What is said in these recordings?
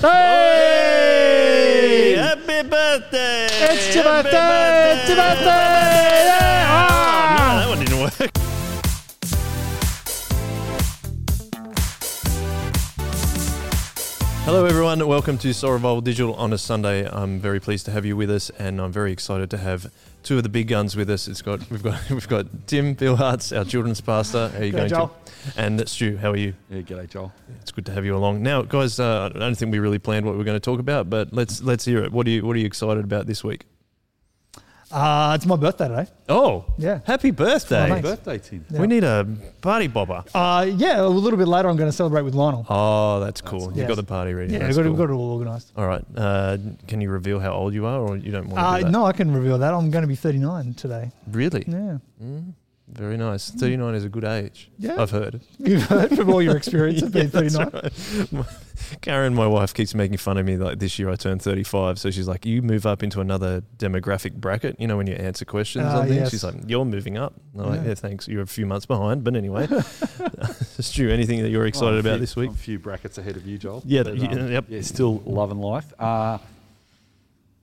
Hey! Happy birthday! It's Happy birthday! It's your birthday! Hello, everyone. Welcome to Soul Revival Digital on a Sunday. I'm very pleased to have you with us, and I'm very excited to have two of the big guns with us. It's got we've got we've got Tim Billhartz, our children's pastor. How are you G'day, going, Joel. Tim? And Stu, how are you? Yeah, g'day, Joel. It's good to have you along. Now, guys, uh, I don't think we really planned what we are going to talk about, but let's let's hear it. What are you What are you excited about this week? Uh, it's my birthday today. Oh, Yeah. Happy birthday! Happy birthday, Tim. Yeah. We need a party bobber. Uh, yeah, a little bit later, I'm going to celebrate with Lionel. Oh, that's cool. You've Yes. got the party ready. yeah, That's we've got, cool. we've got it all organised. All right. Uh, can you reveal how old you are, or you don't want to Uh, do that? no, I can reveal that. I'm going to be 39 today. Really? Yeah. Very nice. Thirty-nine is a good age. Yeah. I've heard. You've heard from all your experience of being Yeah, 39. right. Karen, my wife, keeps making fun of me. Like this year, I turned thirty-five, so she's like, "You move up into another demographic bracket." You know, when you answer questions Ah, on things, yes. she's like, "You're moving up." I'm like, Yeah. "Yeah, thanks. You're a few months behind, but anyway." Stu, anything that you're excited Oh, about few- this week? A few brackets ahead of you, Joel. Yeah, But, y- um, yep. Yeah, still loving life. Uh,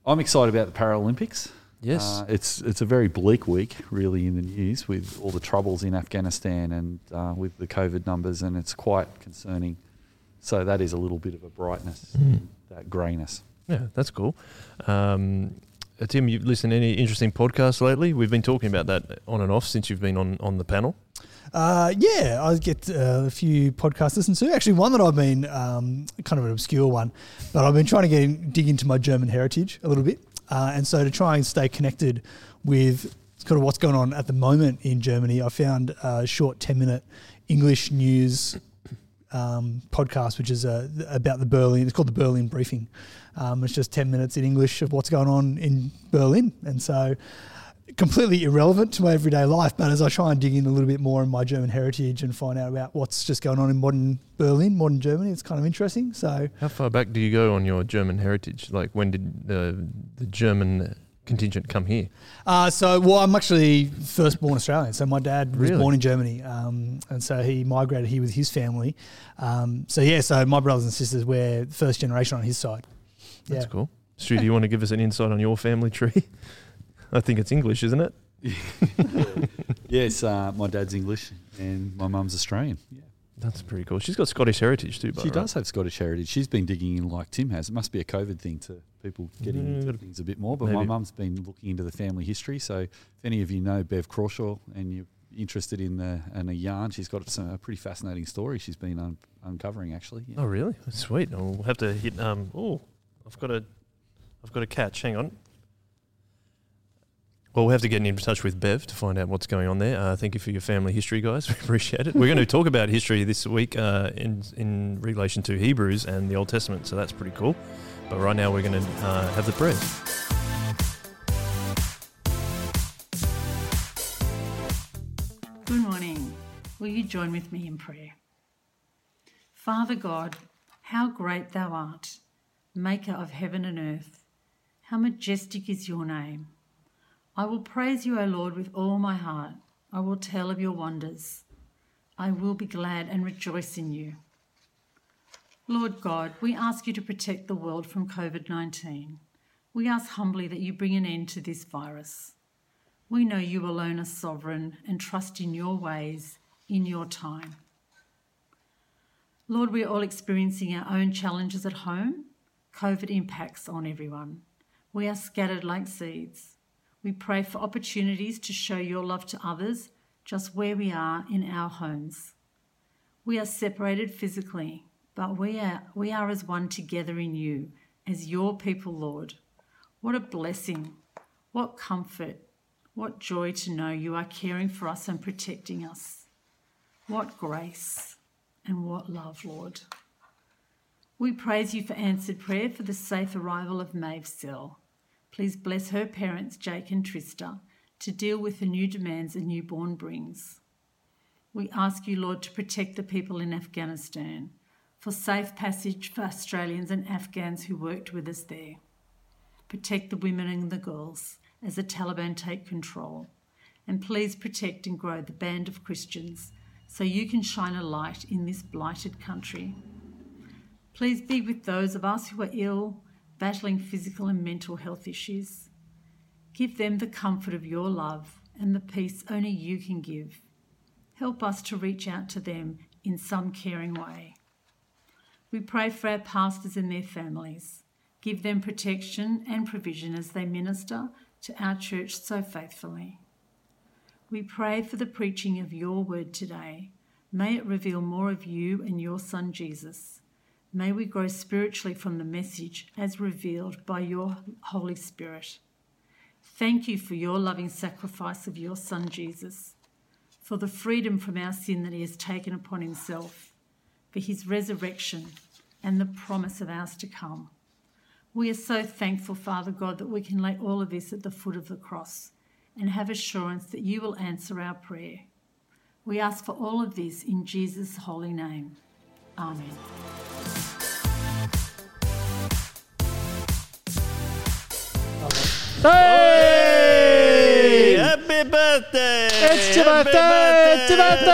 I'm excited about the Paralympics. Yes. Uh, it's it's a very bleak week, really, in the news with all the troubles in Afghanistan and uh, with the COVID numbers, and it's quite concerning. So that is a little bit of a brightness, Mm. that greyness. Yeah, that's cool. Um, uh, Tim, you've listened to any interesting podcasts lately? We've been talking about that on and off since you've been on, on the panel. Uh, yeah, I get uh, a few podcasts to listen to. Actually, one that I've been um, kind of an obscure one, but I've been trying to get in, dig into my German heritage a little bit, uh, and so to try and stay connected with kind of what's going on at the moment in Germany, I found a short ten minute English news um, podcast, which is uh, about the Berlin. It's called the Berlin Briefing. Um, it's just ten minutes in English of what's going on in Berlin, and so completely irrelevant to my everyday life. But as I try and dig in a little bit more in my German heritage and find out about what's just going on in modern Berlin, modern Germany, it's kind of interesting. So How far back do you go on your German heritage? Like, when did the, the German contingent come here? Uh, so, well, I'm actually first born Australian. So, my dad was Really? born in Germany. Um, and so he migrated here with his family. Um, so, yeah, so my brothers and sisters, we're first generation on his side. That's yeah. cool. Stu, do you want to give us an insight on your family tree? I think it's English, isn't it? Yes, uh, my dad's English and my mum's Australian. Yeah. That's pretty cool. She's got Scottish heritage too, but She does have Scottish heritage. She's been digging in like Tim has. It must be a COVID thing to people getting Mm, into things a bit more. But my mum's been looking into the family history. So if any of you know Bev Crawshaw and you're interested in the in a yarn, she's got some a pretty fascinating story she's been un- uncovering actually. Yeah. Oh, really? Sweet. Oh, We'll have to hit. Um. Oh, I've got a, I've got a catch. Hang on. Well, we'll have to get in touch with Bev to find out what's going on there. Uh, thank you for your family history, guys. We appreciate it. We're going to talk about history this week uh, in in relation to Hebrews and the Old Testament, so that's pretty cool. But right now, we're going to uh, have the prayer. Good morning. Will you join with me in prayer? Father God, how great thou art, maker of heaven and earth. How majestic is your name. I will praise you, O Lord, with all my heart. I will tell of your wonders. I will be glad and rejoice in you. Lord God, we ask you to protect the world from COVID 19. We ask humbly that you bring an end to this virus. We know you alone are sovereign and trust in your ways in your time. Lord, we are all experiencing our own challenges at home. COVID impacts on everyone. We are scattered like seeds. We pray for opportunities to show your love to others just where we are in our homes. We are separated physically, but we are, we are as one together in you, as your people, Lord. What a blessing. What comfort. What joy to know you are caring for us and protecting us. What grace and what love, Lord. We praise you for answered prayer for the safe arrival of Maeve Still. Please bless her parents, Jake and Trista, to deal with the new demands a newborn brings. We ask you, Lord, to protect the people in Afghanistan, for safe passage for Australians and Afghans who worked with us there. Protect the women and the girls as the Taliban take control. And please protect and grow the band of Christians so you can shine a light in this blighted country. Please be with those of us who are ill, battling physical and mental health issues. Give them the comfort of your love and the peace only you can give. Help us to reach out to them in some caring way. We pray for our pastors and their families. Give them protection and provision as they minister to our church so faithfully. We pray for the preaching of your word today. May it reveal more of you and your Son Jesus. May we grow spiritually from the message as revealed by your Holy Spirit. Thank you for your loving sacrifice of your Son Jesus, for the freedom from our sin that he has taken upon himself, for his resurrection and the promise of ours to come. We are so thankful, Father God, that we can lay all of this at the foot of the cross and have assurance that you will answer our prayer. We ask for all of this in Jesus' holy name. Amen. Hey! Happy birthday! It's your birthday! It's your birthday!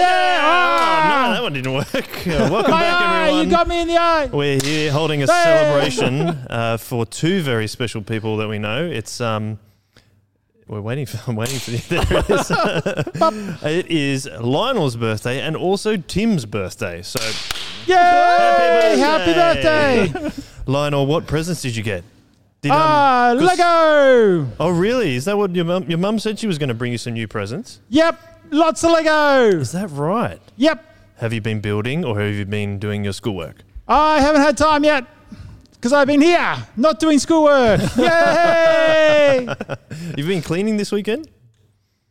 Yeah! Oh, Ah! no, that one didn't work. Uh, Welcome My back, eye! everyone. You got me in the eye! We're here holding a Hey! celebration uh, for two very special people that we know. It's um, we're waiting for. I'm waiting for the. There it is. it is Lionel's birthday and also Tim's birthday. So, Yay! Happy Happy birthday! birthday! Lionel, what presents did you get? Did, Ah, 'cause- Lego! Oh, really? Is that what your mum? Your mum said she was going to bring you some new presents. Yep, lots of Lego! Is that right? Yep, Have you been building or have you been doing your schoolwork? I haven't had time yet because I've been here, not doing schoolwork. Yay! You've been cleaning this weekend?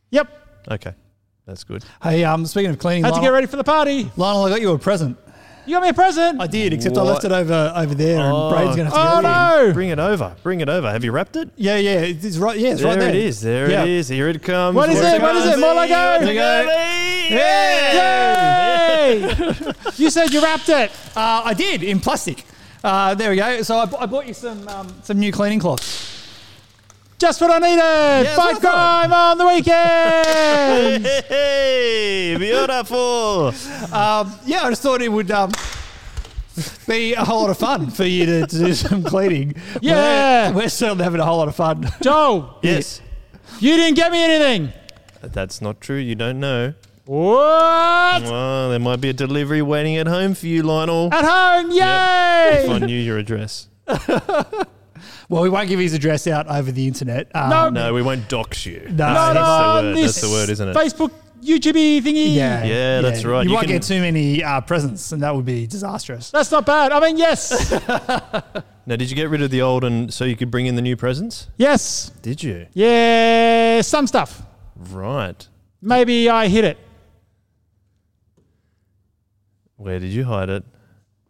yep, Okay, that's good. Hey, um, speaking of cleaning, had to Lionel, get ready for the party. Lionel, I got you a present. You got me a present? I did, except I What? left it over over there, Oh. and Braden's gonna have to Oh get it. in. no! Bring it over. Bring it over. Have you wrapped it? Yeah, yeah, it's right. Yeah, it's there right there. it is. There Yeah. it is. Here it comes. What is Here it? What is comes. it? More Lego? Here we go. Yay! you said you wrapped it. Uh, I did in plastic. Uh, there we go. So I, I bought you some um, some new cleaning cloths. Just what I needed. that's Fight crime on the weekend. Hey, beautiful. Um, yeah, I just thought it would um, be a whole lot of fun for you to, to do some cleaning. Yeah. we're, we're certainly having a whole lot of fun. Joe, Yes. you didn't get me anything. That's not true. You don't know. What? Well, there might be a delivery waiting at home for you, Lionel. At home, yay! If I knew your address. Well, we won't give his address out over the internet. Um, No. No, we won't dox you. No, no, that's the word. this That's the word, isn't it? Facebook, YouTube thingy. Yeah, Yeah, that's right. You, You won't can- get too many uh, presents, and that would be disastrous. That's not bad. I mean, yes. Now, did you get rid of the old and so you could bring in the new presents? yes. Did you? Yeah, some stuff. Right. Maybe I hit it. Where did you hide it?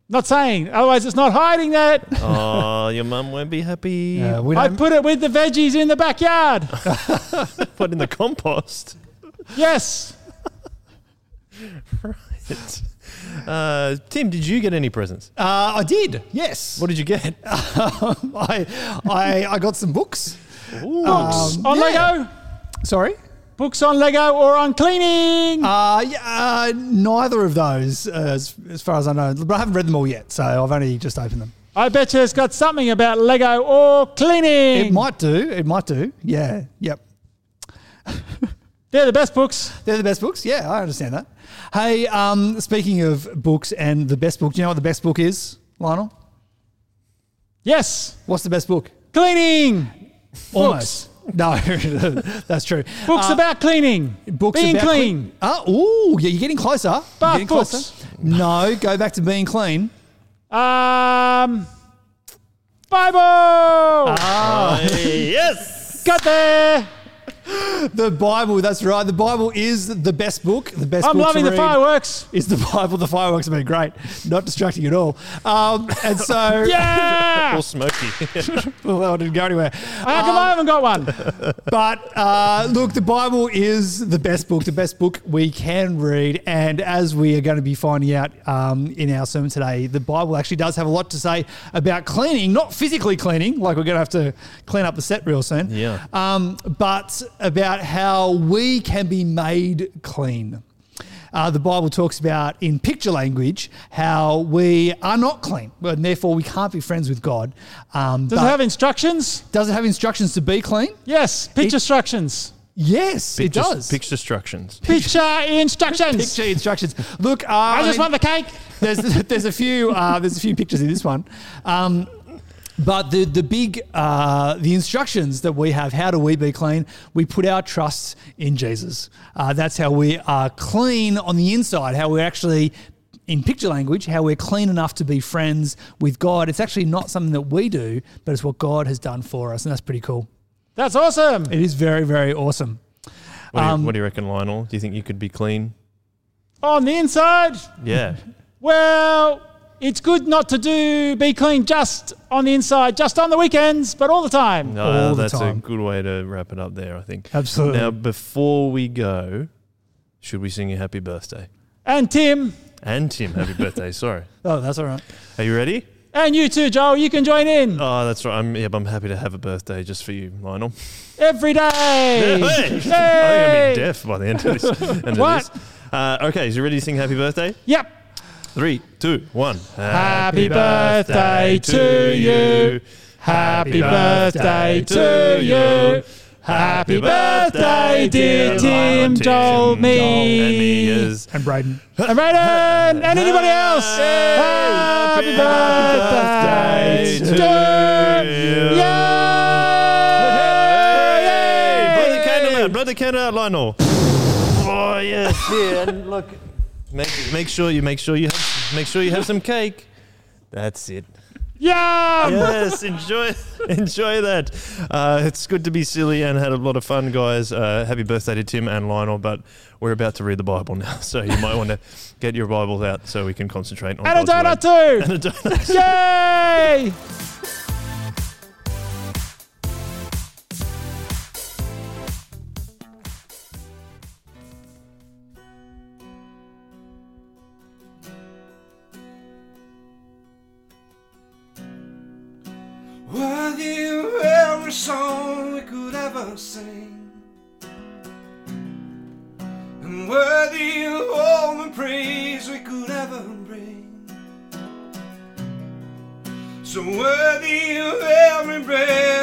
Not saying. Otherwise, it's not hiding that. Oh, your mum won't be happy. Uh, we I don't, put it with the veggies in the backyard. Put in the compost. yes. Uh, Tim, did you get any presents? uh, I did. Yes. What did you get? I, I I got some books. Books Um, on yeah. Lego. Sorry. Books on Lego or on cleaning. Uh, yeah, uh, neither of those, uh, as, as far as I know. But I haven't read them all yet, so I've only just opened them. I bet you it's got something about Lego or cleaning. It might do. It might do. Yeah. Yep. They're the best books. They're the best books. Yeah, I understand that. Hey, um, speaking of books and the best book, do you know what the best book is, Lionel? Yes. What's the best book? Cleaning. Almost. No, that's true. Books Uh, about cleaning. books Being about clean. Oh, ooh, yeah, you're getting closer. Bath getting books. No, go back to being clean. Um, Bible. Ah. yes. Got there. The Bible, that's right. The Bible is the best book. The best I'm book loving to the fireworks. is the Bible. The fireworks have been great. Not distracting at all. Um, and so, Yeah. Or smoky. well, that didn't go anywhere. How come I haven't got one? But uh, look, the Bible is the best book, the best book we can read. And as we are going to be finding out um, in our sermon today, the Bible actually does have a lot to say about cleaning, not physically cleaning, like we're going to have to clean up the set real soon. Yeah. Um, but about how we can be made clean. uh, the Bible talks about in picture language how we are not clean, and therefore we can't be friends with God. Um, Does it have instructions? does it have instructions to be clean? Yes. Picture instructions. Yes, Picture, it does. Picture instructions. Picture instructions. Picture instructions. Look, uh, I just mean- want the cake. there's there's a few uh, there's a few pictures in this one. Um, but the the big uh, the instructions that we have, how do we be clean? We put our trust in Jesus. Uh, that's how we are clean on the inside. How we're actually in picture language, how we're clean enough to be friends with God. It's actually not something that we do, but it's what God has done for us, and that's pretty cool. That's awesome. It is very very awesome. What do, you, Um, what do you reckon, Lionel? Do you think you could be clean? On the inside, Yeah. well, it's good not to do be clean just on the inside, just on the weekends, but all the time. No, All the that's time. a good way to wrap it up there, I think. Absolutely. Now, before we go, should we sing you happy birthday? And Tim, And Tim, happy birthday. Sorry. Oh, that's all right. Are you ready? and you too, Joel. You can join in Oh, that's right. I'm, yep, I'm happy to have a birthday just for you, Lionel. every day. Hey! I think I'm going to be deaf by the end of this. End of What? this. Uh, okay, so you ready to sing happy birthday? Yep. Three, two, one. Happy birthday to you. Happy birthday to you. Happy birthday, dear Tim, Joel, And me me, And Braden. and Braden, and anybody else. Happy birthday to you. Hey, blow the Yay! candle out. Blow the candle out, Lionel. Oh yes, yeah. And look, make, make sure you make sure you have make sure you have some cake. That's it. Yum! Yes, enjoy enjoy that. Uh, it's good to be silly and had a lot of fun, guys. Uh, happy birthday to Tim and Lionel. But we're about to read the Bible now, so you might want to get your Bibles out so we can concentrate on And a donut too. And a donut. Yay! Worthy of every song we could ever sing, and worthy of all the praise we could ever bring. So worthy of every breath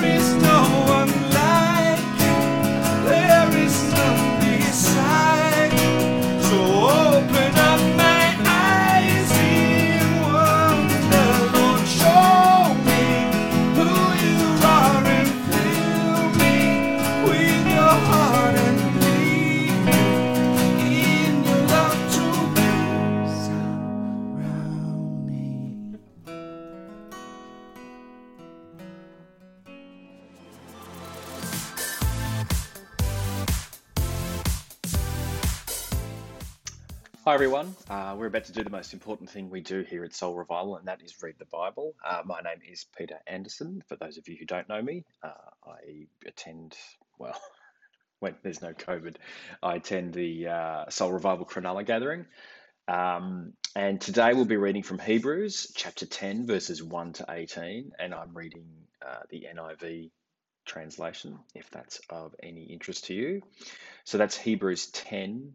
there is no everyone. Uh, we're about to do the most important thing we do here at Soul Revival, and that is read the Bible. Uh, my name is Peter Anderson. For those of you who don't know me, uh, I attend, well, when there's no COVID, I attend the uh, Soul Revival Cronulla gathering. Um, and today we'll be reading from Hebrews chapter 10, verses 1 to 18, and I'm reading uh, the NIV translation, if that's of any interest to you. So that's Hebrews 10,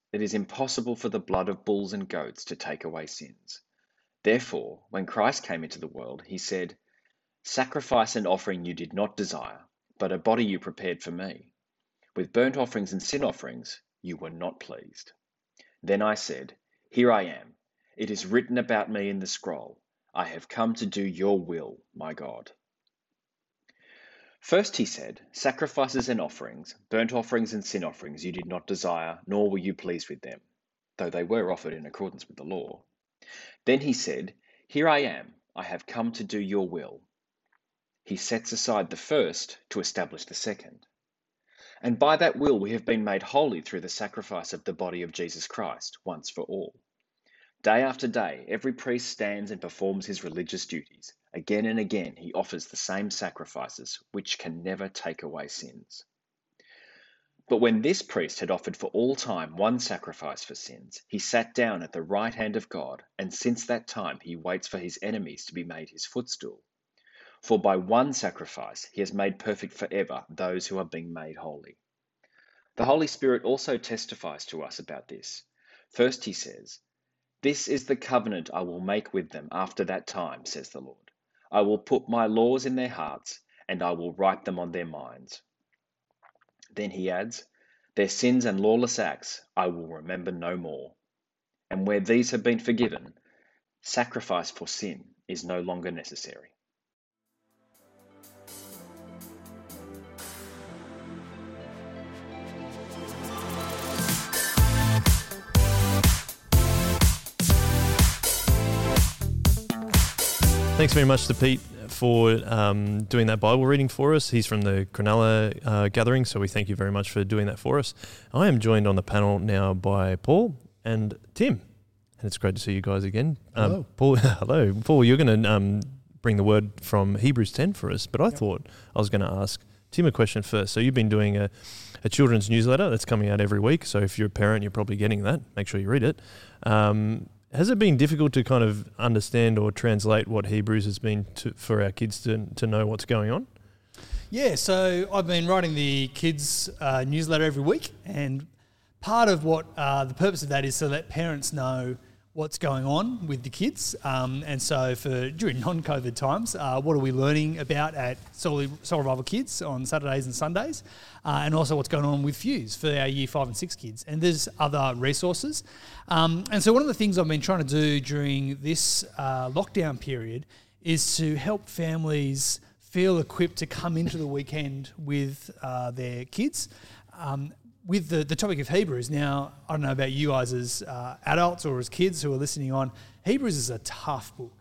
It is impossible for the blood of bulls and goats to take away sins. Therefore, when Christ came into the world, he said, Sacrifice and offering you did not desire, but a body you prepared for me. With burnt offerings and sin offerings you were not pleased. Then I said, Here I am. It is written about me in the scroll. I have come to do your will, my God. First he said, Sacrifices and offerings, burnt offerings and sin offerings you did not desire, nor were you pleased with them, though they were offered in accordance with the law. Then he said, Here I am, I have come to do your will. He sets aside the first to establish the second. And by that will we have been made holy through the sacrifice of the body of Jesus Christ, once for all. Day after day, every priest stands and performs his religious duties. Again and again, he offers the same sacrifices, which can never take away sins. But when this priest had offered for all time one sacrifice for sins, he sat down at the right hand of God, and since that time he waits for his enemies to be made his footstool. For by one sacrifice he has made perfect forever those who are being made holy. The Holy Spirit also testifies to us about this. First, he says, This is the covenant I will make with them after that time, says the Lord. I will put my laws in their hearts, and I will write them on their minds. Then he adds, Their sins and lawless acts I will remember no more. And where these have been forgiven, sacrifice for sin is no longer necessary. Thanks very much to Pete for um, doing that Bible reading for us. He's from the Cronulla uh, gathering, so we thank you very much for doing that for us. I am joined on the panel now by Paul and Tim, and it's great to see you guys again. Um, Hello. Paul. hello, Paul. You're going to um, bring the word from Hebrews 10 for us, but I thought I was going to ask Tim a question first. So you've been doing a, a children's newsletter that's coming out every week. So if you're a parent, you're probably getting that. Make sure you read it. Has it been difficult to kind of understand or translate what Hebrews has been to, for our kids to, to know what's going on? Yeah, so I've been writing the kids' uh, newsletter every week, and part of what uh, the purpose of that is so that parents know what's going on with the kids. Um, and so, for during non-COVID times, uh, what are we learning about at Soul, Soul Revival Kids on Saturdays and Sundays, uh, and also what's going on with Fuse for our Year Five and Six kids. And there's other resources. Um, and so, one of the things I've been trying to do during this uh, lockdown period is to help families feel equipped to come into the weekend with uh, their kids. Um, with the, the topic of Hebrews, now, I don't know about you guys as uh, adults or as kids who are listening on, Hebrews is a tough book.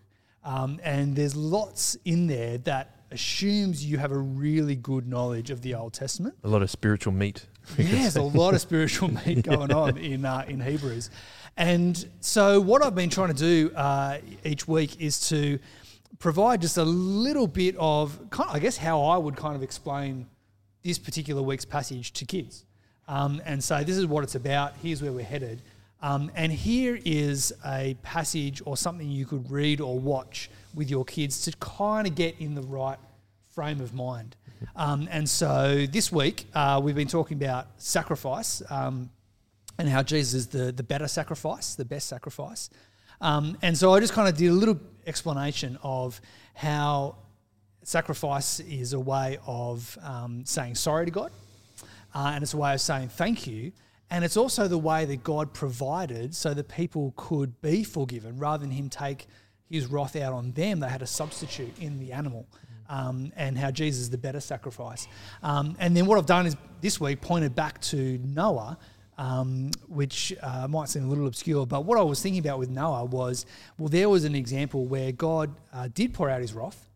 Um, and there's lots in there that assumes you have a really good knowledge of the Old Testament. A lot of spiritual meat. Yeah, there's a lot of spiritual meat going on in uh, in Hebrews, and so what I've been trying to do uh, each week is to provide just a little bit of, kind of, I guess, how I would kind of explain this particular week's passage to kids, um, and so this is what it's about. Here's where we're headed, um, and here is a passage or something you could read or watch with your kids to kind of get in the right frame of mind. Um, and so this week uh, we've been talking about sacrifice um, and how Jesus is the, the better sacrifice, the best sacrifice. Um, and so I just kind of did a little explanation of how sacrifice is a way of um, saying sorry to God, uh, and it's a way of saying thank you. And it's also the way that God provided so that people could be forgiven rather than Him take His wrath out on them. They had a substitute in the animal. Um, and how Jesus is the better sacrifice. Um, and then what I've done is this week pointed back to Noah, um, which uh, might seem a little obscure, but what I was thinking about with Noah was well, there was an example where God uh, did pour out his wrath.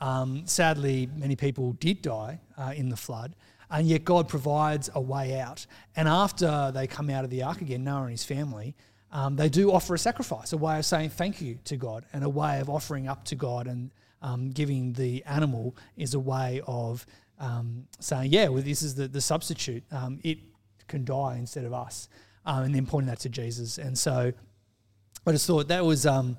Um, sadly, many people did die uh, in the flood, and yet God provides a way out. And after they come out of the ark again, Noah and his family, um, they do offer a sacrifice, a way of saying thank you to God, and a way of offering up to God and um, giving the animal is a way of um, saying, yeah, well, this is the, the substitute. Um, it can die instead of us. Um, and then pointing that to Jesus. And so I just thought that was, um,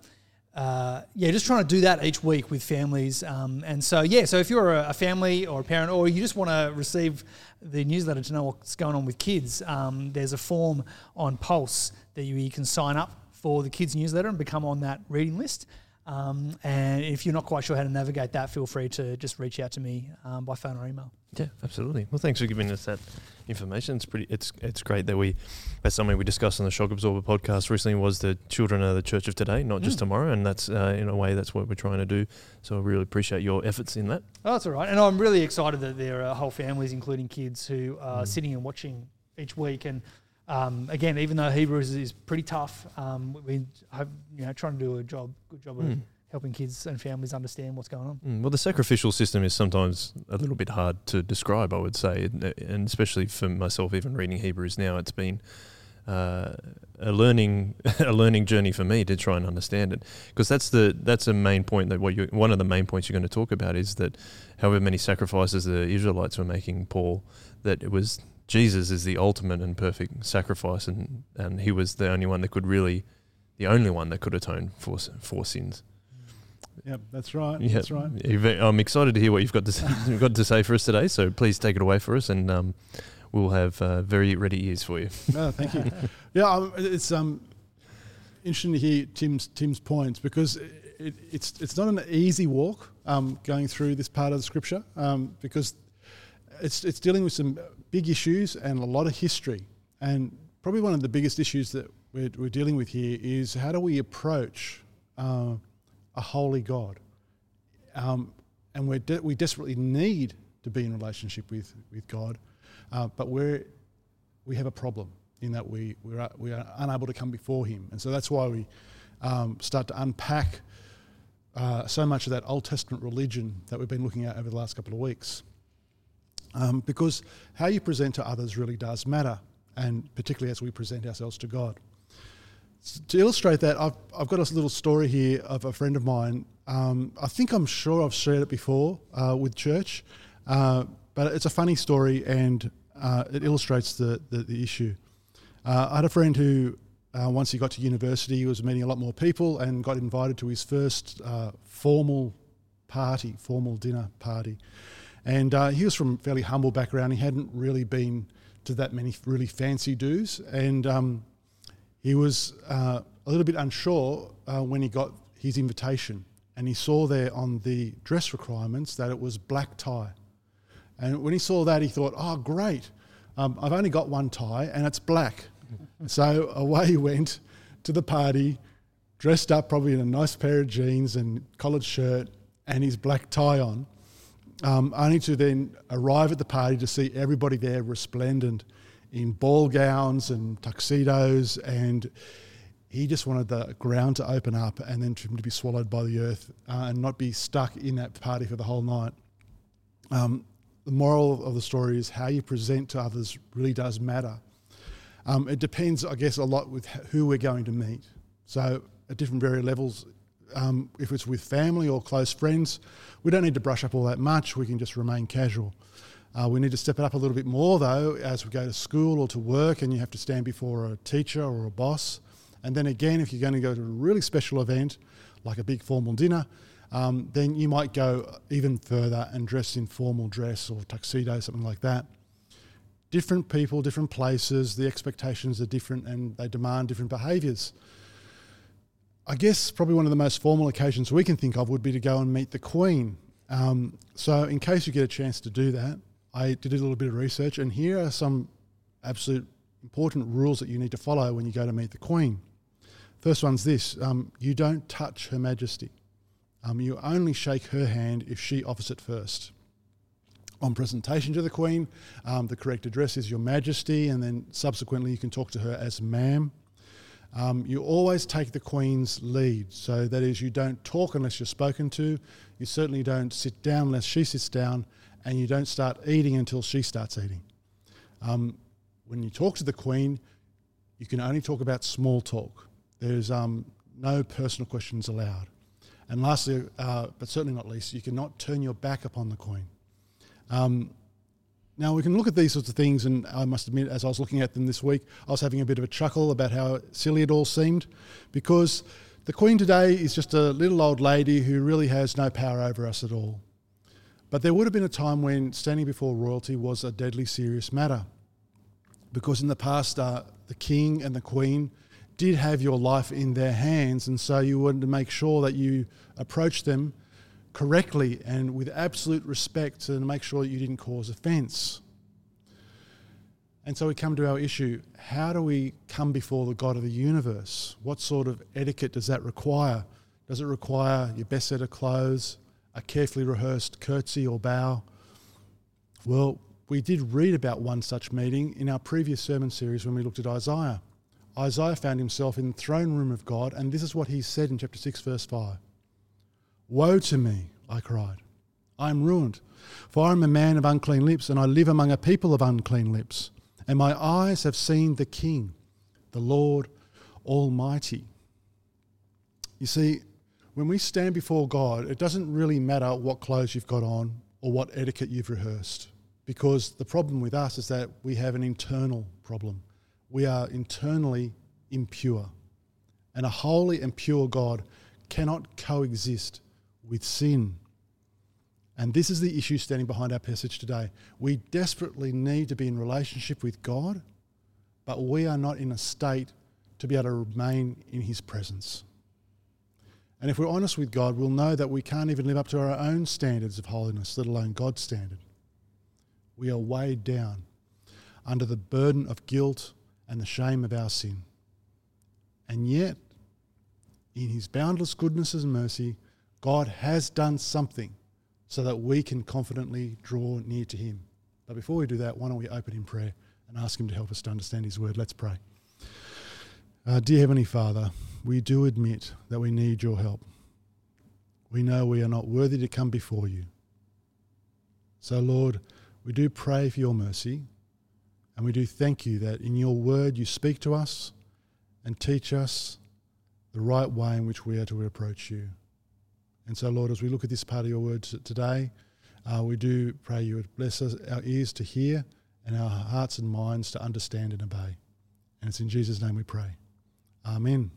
uh, yeah, just trying to do that each week with families. Um, and so, yeah, so if you're a, a family or a parent, or you just want to receive the newsletter to know what's going on with kids, um, there's a form on Pulse that you, you can sign up for the kids' newsletter and become on that reading list. Um, and if you're not quite sure how to navigate that, feel free to just reach out to me um, by phone or email. Yeah, absolutely. Well, thanks for giving us that information. It's pretty. It's it's great that we. That's something we discussed on the Shock Absorber podcast recently. Was the children are the church of today, not just Mm. tomorrow, and that's uh, in a way that's what we're trying to do. So I really appreciate your efforts in that. Oh, that's all right. And I'm really excited that there are whole families, including kids, who are sitting and watching each week. And um, again, even though Hebrews is pretty tough, um, we have you know trying to do a job, good job of Mm. helping kids and families understand what's going on. Mm, Well, the sacrificial system is sometimes a little bit hard to describe, I would say, and- and especially for myself, even reading Hebrews now, it's been uh, a learning a learning journey for me to try and understand it, because that's the that's a main point that what you one of the main points you're going to talk about is that however many sacrifices the Israelites were making, Paul, that it was Jesus is the ultimate and perfect sacrifice, and and he was the only one that could really, the only one that could atone for for sins. Yep, that's right. Yeah, That's right. I'm excited to hear what you've got to say, you've got to say for us today. So please take it away for us, and um, we'll have uh, very ready ears for you. No, thank you. yeah, um, it's um, interesting to hear Tim's Tim's points because it, it's it's not an easy walk um, going through this part of the scripture um, because it's it's dealing with some big issues and a lot of history and probably one of the biggest issues that we're, we're dealing with here is how do we approach uh, a holy God um, and we're de- we desperately need to be in relationship with with God uh, but we're we have a problem in that we, we, are, we are unable to come before Him. And so that's why we um, start to unpack uh, so much of that Old Testament religion that we've been looking at over the last couple of weeks. Um, because how you present to others really does matter, and particularly as we present ourselves to God. To illustrate that, I've, I've got a little story here of a friend of mine. Um, I think I'm sure I've shared it before uh, with church, uh, but it's a funny story and uh, it illustrates the, the, the issue. Uh, I had a friend who, uh, once he got to university, he was meeting a lot more people and got invited to his first uh, formal party, formal dinner party. And uh, he was from a fairly humble background. He hadn't really been to that many really fancy do's, And um, he was uh, a little bit unsure uh, when he got his invitation. And he saw there on the dress requirements that it was black tie. And when he saw that, he thought, oh, great. Um, I've only got one tie and it's black. so away he went to the party, dressed up probably in a nice pair of jeans and collared shirt and his black tie on, um, only to then arrive at the party to see everybody there resplendent in ball gowns and tuxedos. And he just wanted the ground to open up and then to be swallowed by the earth uh, and not be stuck in that party for the whole night. Um, the moral of the story is how you present to others really does matter. Um, it depends, I guess, a lot with who we're going to meet. So, at different various levels, um, if it's with family or close friends, we don't need to brush up all that much. We can just remain casual. Uh, we need to step it up a little bit more, though, as we go to school or to work and you have to stand before a teacher or a boss. And then again, if you're going to go to a really special event, like a big formal dinner, um, then you might go even further and dress in formal dress or tuxedo, something like that. Different people, different places, the expectations are different and they demand different behaviours. I guess probably one of the most formal occasions we can think of would be to go and meet the Queen. Um, so, in case you get a chance to do that, I did a little bit of research, and here are some absolute important rules that you need to follow when you go to meet the Queen. First one's this um, you don't touch Her Majesty. Um, you only shake her hand if she offers it first. On presentation to the Queen, um, the correct address is Your Majesty, and then subsequently you can talk to her as ma'am. Um, you always take the Queen's lead. So that is, you don't talk unless you're spoken to, you certainly don't sit down unless she sits down, and you don't start eating until she starts eating. Um, when you talk to the Queen, you can only talk about small talk. There's um, no personal questions allowed. And lastly, uh, but certainly not least, you cannot turn your back upon the Queen. Um, now we can look at these sorts of things, and I must admit, as I was looking at them this week, I was having a bit of a chuckle about how silly it all seemed, because the Queen today is just a little old lady who really has no power over us at all. But there would have been a time when standing before royalty was a deadly serious matter, because in the past, uh, the King and the Queen did have your life in their hands, and so you wanted to make sure that you approached them correctly and with absolute respect to make sure that you didn't cause offence. And so we come to our issue how do we come before the God of the universe? What sort of etiquette does that require? Does it require your best set of clothes, a carefully rehearsed curtsy or bow? Well, we did read about one such meeting in our previous sermon series when we looked at Isaiah. Isaiah found himself in the throne room of God, and this is what he said in chapter 6, verse 5. Woe to me, I cried. I am ruined, for I am a man of unclean lips, and I live among a people of unclean lips. And my eyes have seen the King, the Lord Almighty. You see, when we stand before God, it doesn't really matter what clothes you've got on or what etiquette you've rehearsed, because the problem with us is that we have an internal problem we are internally impure. And a holy and pure God cannot coexist with sin. And this is the issue standing behind our passage today. We desperately need to be in relationship with God, but we are not in a state to be able to remain in His presence. And if we're honest with God, we'll know that we can't even live up to our own standards of holiness, let alone God's standard. We are weighed down under the burden of guilt and the shame of our sin. And yet, in his boundless goodness and mercy, God has done something so that we can confidently draw near to him. But before we do that, why don't we open in prayer and ask him to help us to understand his word? Let's pray. Uh, dear Heavenly Father, we do admit that we need your help. We know we are not worthy to come before you. So, Lord, we do pray for your mercy and we do thank you that in your word you speak to us and teach us the right way in which we are to approach you. And so, Lord, as we look at this part of your word today, uh, we do pray you would bless us, our ears to hear and our hearts and minds to understand and obey. And it's in Jesus' name we pray. Amen.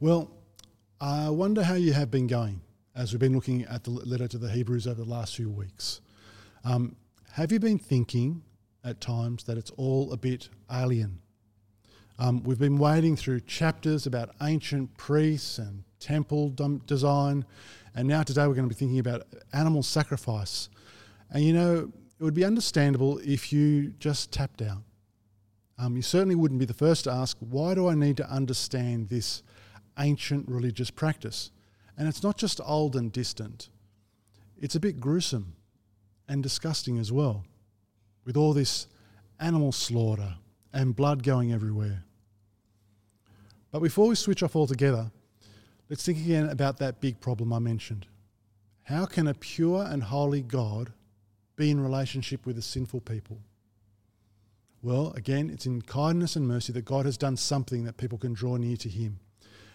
Well, I wonder how you have been going as we've been looking at the letter to the Hebrews over the last few weeks. Um, have you been thinking at times that it's all a bit alien? Um, we've been wading through chapters about ancient priests and temple design, and now today we're going to be thinking about animal sacrifice. And you know, it would be understandable if you just tapped out. Um, you certainly wouldn't be the first to ask, why do I need to understand this ancient religious practice? And it's not just old and distant, it's a bit gruesome and disgusting as well, with all this animal slaughter and blood going everywhere. But before we switch off altogether, let's think again about that big problem I mentioned. How can a pure and holy God be in relationship with a sinful people? Well, again, it's in kindness and mercy that God has done something that people can draw near to Him.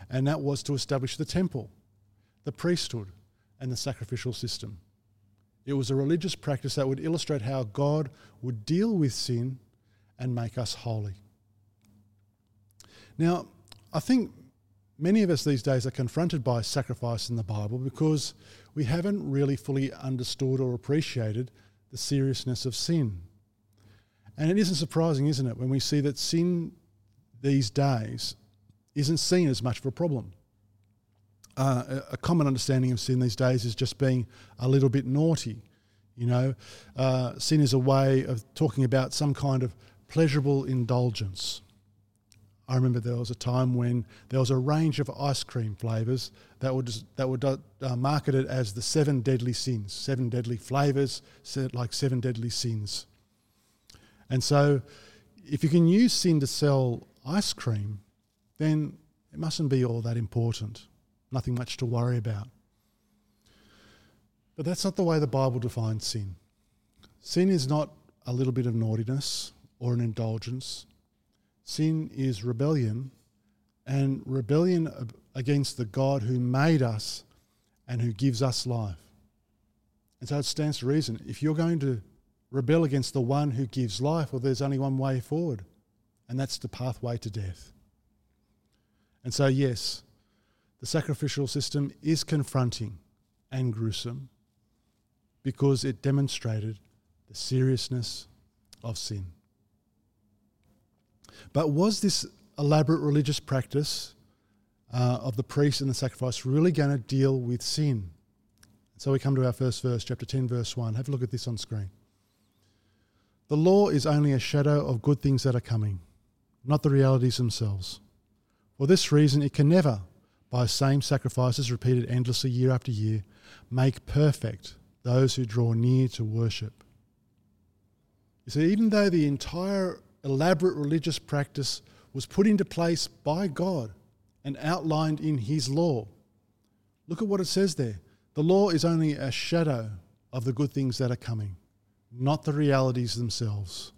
And that was to establish the temple, the priesthood, and the sacrificial system. It was a religious practice that would illustrate how God would deal with sin and make us holy. Now, I think many of us these days are confronted by sacrifice in the Bible because we haven't really fully understood or appreciated the seriousness of sin. And it isn't surprising, isn't it, when we see that sin these days isn't seen as much of a problem uh, a common understanding of sin these days is just being a little bit naughty. You know, uh, sin is a way of talking about some kind of pleasurable indulgence. I remember there was a time when there was a range of ice cream flavors that were just, that were uh, marketed as the seven deadly sins, seven deadly flavors, like seven deadly sins. And so, if you can use sin to sell ice cream, then it mustn't be all that important. Nothing much to worry about. But that's not the way the Bible defines sin. Sin is not a little bit of naughtiness or an indulgence. Sin is rebellion, and rebellion against the God who made us and who gives us life. And so it stands to reason if you're going to rebel against the one who gives life, well, there's only one way forward, and that's the pathway to death. And so, yes, the sacrificial system is confronting and gruesome because it demonstrated the seriousness of sin. But was this elaborate religious practice uh, of the priest and the sacrifice really going to deal with sin? So we come to our first verse, chapter 10, verse 1. Have a look at this on screen. The law is only a shadow of good things that are coming, not the realities themselves. For this reason, it can never, by same sacrifices repeated endlessly year after year, make perfect those who draw near to worship. You see, even though the entire elaborate religious practice was put into place by God and outlined in His law, look at what it says there. The law is only a shadow of the good things that are coming, not the realities themselves.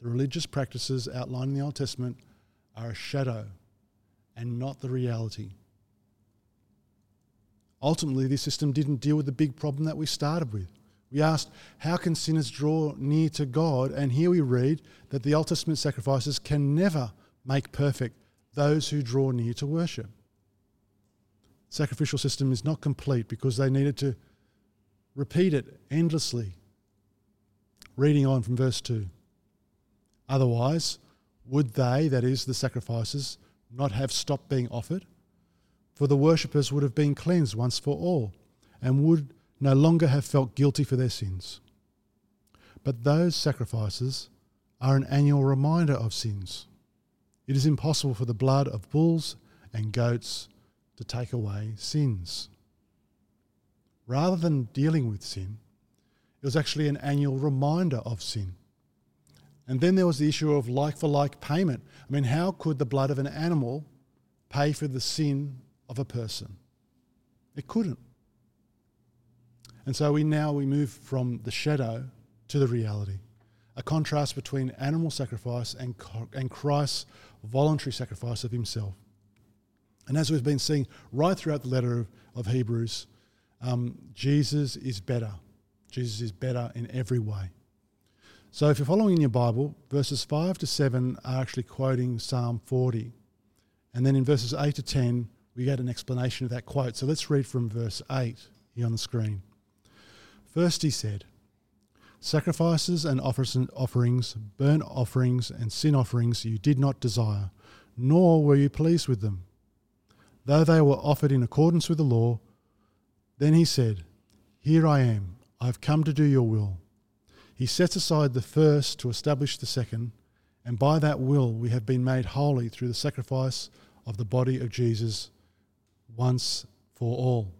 The religious practices outlined in the Old Testament are a shadow and not the reality. Ultimately, this system didn't deal with the big problem that we started with. We asked, how can sinners draw near to God? And here we read that the Testament sacrifices can never make perfect those who draw near to worship. Sacrificial system is not complete because they needed to repeat it endlessly. Reading on from verse 2. Otherwise, would they, that is, the sacrifices, not have stopped being offered? For the worshippers would have been cleansed once for all, and would no longer have felt guilty for their sins. But those sacrifices are an annual reminder of sins. It is impossible for the blood of bulls and goats to take away sins. Rather than dealing with sin, it was actually an annual reminder of sin. And then there was the issue of like for like payment. I mean, how could the blood of an animal pay for the sin of a person? It couldn't. And so we now we move from the shadow to the reality. A contrast between animal sacrifice and, and Christ's voluntary sacrifice of himself. And as we've been seeing right throughout the letter of, of Hebrews, um, Jesus is better. Jesus is better in every way. So if you're following in your Bible, verses 5 to 7 are actually quoting Psalm 40. And then in verses 8 to 10, we get an explanation of that quote. So let's read from verse 8 here on the screen. First he said, Sacrifices and offerings, burnt offerings and sin offerings you did not desire, nor were you pleased with them. Though they were offered in accordance with the law, then he said, Here I am, I have come to do your will. He sets aside the first to establish the second, and by that will we have been made holy through the sacrifice of the body of Jesus once for all.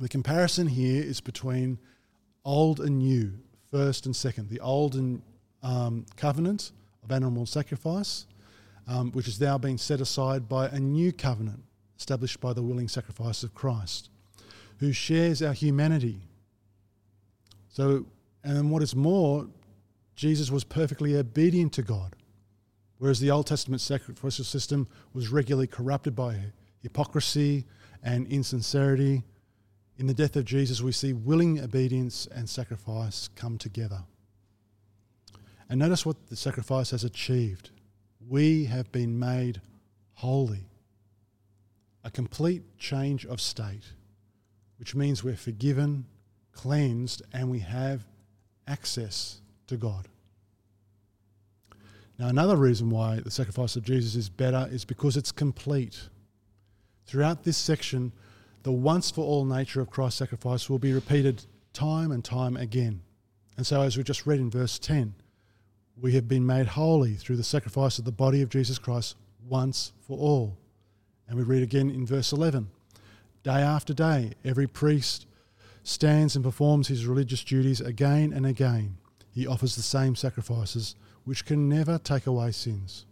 The comparison here is between old and new, first and second. The old and um, covenant of animal sacrifice, um, which has now been set aside by a new covenant established by the willing sacrifice of Christ, who shares our humanity. So, and what is more, Jesus was perfectly obedient to God, whereas the Old Testament sacrificial system was regularly corrupted by hypocrisy and insincerity in the death of Jesus, we see willing obedience and sacrifice come together. And notice what the sacrifice has achieved. We have been made holy. A complete change of state, which means we're forgiven, cleansed, and we have access to God. Now, another reason why the sacrifice of Jesus is better is because it's complete. Throughout this section, the once for all nature of Christ's sacrifice will be repeated time and time again. And so, as we just read in verse 10, we have been made holy through the sacrifice of the body of Jesus Christ once for all. And we read again in verse 11 Day after day, every priest stands and performs his religious duties again and again. He offers the same sacrifices, which can never take away sins.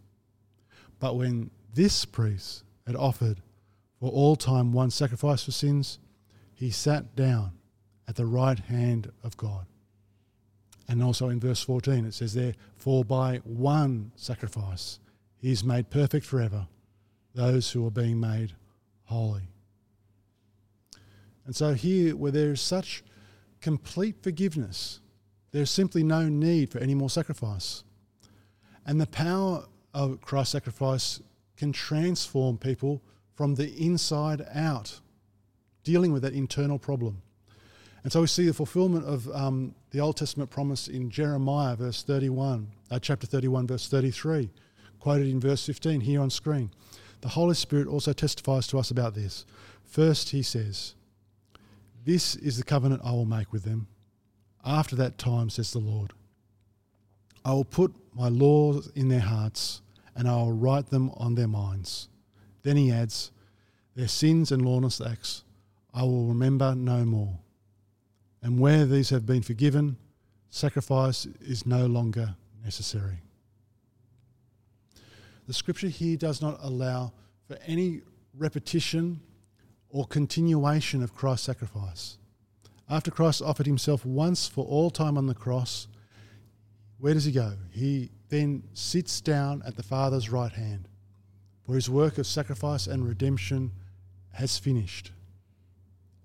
But when this priest had offered for all time one sacrifice for sins, he sat down at the right hand of God. And also in verse 14, it says there, For by one sacrifice he is made perfect forever those who are being made holy. And so here, where there is such complete forgiveness, there's simply no need for any more sacrifice. And the power of Christ's sacrifice can transform people from the inside out, dealing with that internal problem. And so we see the fulfillment of um, the Old Testament promise in Jeremiah, verse 31, uh, chapter 31, verse 33, quoted in verse 15 here on screen. The Holy Spirit also testifies to us about this. First, he says, This is the covenant I will make with them. After that time, says the Lord, I will put my laws in their hearts and I will write them on their minds. Then he adds, Their sins and lawless acts I will remember no more. And where these have been forgiven, sacrifice is no longer necessary. The scripture here does not allow for any repetition or continuation of Christ's sacrifice. After Christ offered himself once for all time on the cross, where does he go? He then sits down at the Father's right hand, for his work of sacrifice and redemption has finished.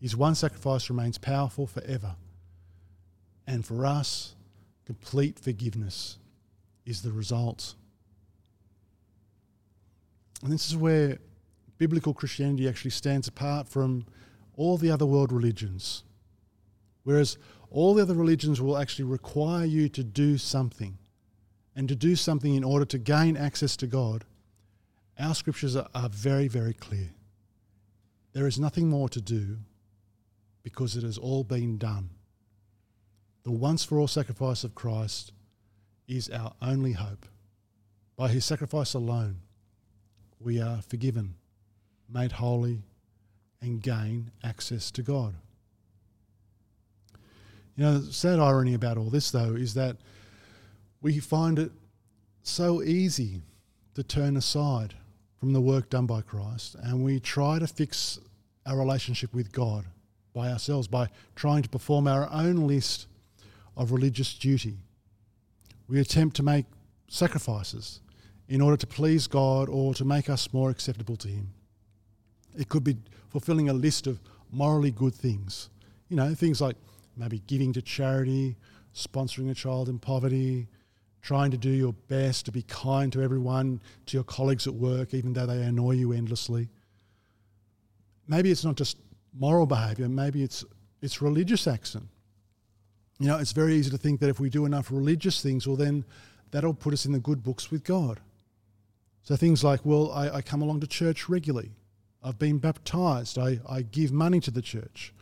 His one sacrifice remains powerful forever. And for us, complete forgiveness is the result. And this is where biblical Christianity actually stands apart from all the other world religions. Whereas all the other religions will actually require you to do something and to do something in order to gain access to God, our scriptures are, are very, very clear. There is nothing more to do because it has all been done. The once for all sacrifice of Christ is our only hope. By his sacrifice alone, we are forgiven, made holy, and gain access to God. You know, the sad irony about all this, though, is that we find it so easy to turn aside from the work done by Christ and we try to fix our relationship with God by ourselves, by trying to perform our own list of religious duty. We attempt to make sacrifices in order to please God or to make us more acceptable to Him. It could be fulfilling a list of morally good things. You know, things like maybe giving to charity, sponsoring a child in poverty, trying to do your best to be kind to everyone, to your colleagues at work, even though they annoy you endlessly. Maybe it's not just moral behavior, maybe it's, it's religious action. You know, it's very easy to think that if we do enough religious things, well, then that'll put us in the good books with God. So things like, well, I, I come along to church regularly. I've been baptized. I, I give money to the church.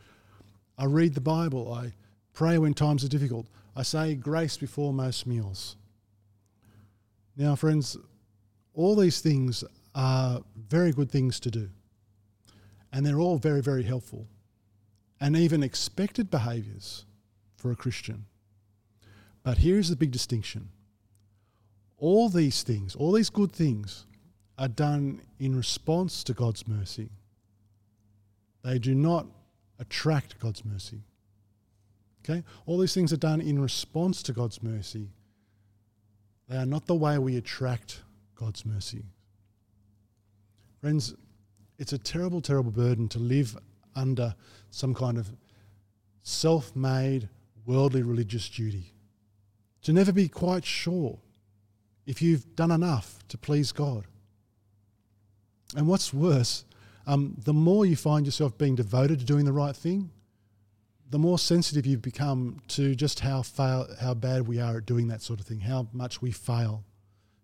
I read the Bible. I pray when times are difficult. I say grace before most meals. Now, friends, all these things are very good things to do. And they're all very, very helpful. And even expected behaviors for a Christian. But here's the big distinction all these things, all these good things, are done in response to God's mercy. They do not attract God's mercy. Okay? All these things are done in response to God's mercy. They are not the way we attract God's mercy. Friends, it's a terrible, terrible burden to live under some kind of self made worldly religious duty. To never be quite sure if you've done enough to please God. And what's worse, um, the more you find yourself being devoted to doing the right thing, the more sensitive you've become to just how fail, how bad we are at doing that sort of thing, how much we fail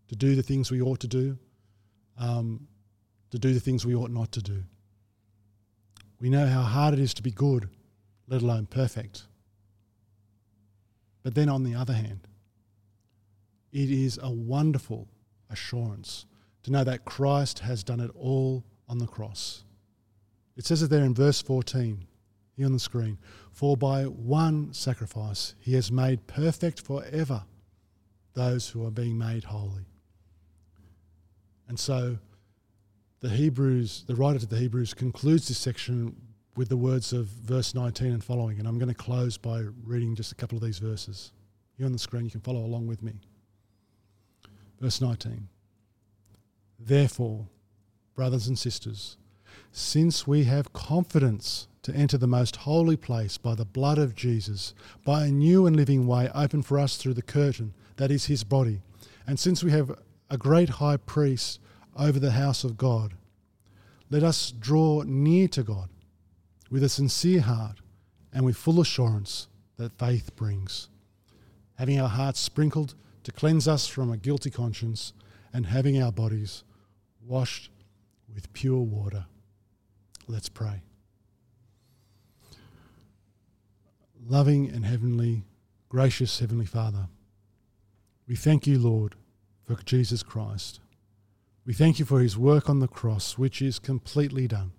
to do the things we ought to do, um, to do the things we ought not to do. We know how hard it is to be good, let alone perfect. But then on the other hand, It is a wonderful assurance to know that Christ has done it all on the cross. It says it there in verse 14, here on the screen. For by one sacrifice he has made perfect forever those who are being made holy. And so the Hebrews, the writer to the Hebrews concludes this section with the words of verse 19 and following. And I'm going to close by reading just a couple of these verses. Here on the screen, you can follow along with me. Verse 19. Therefore, brothers and sisters, since we have confidence to enter the most holy place by the blood of Jesus, by a new and living way open for us through the curtain, that is his body, and since we have a great high priest over the house of God, let us draw near to God with a sincere heart and with full assurance that faith brings, having our hearts sprinkled to cleanse us from a guilty conscience and having our bodies washed with pure water. Let's pray. Loving and heavenly, gracious Heavenly Father, we thank you, Lord, for Jesus Christ. We thank you for his work on the cross, which is completely done.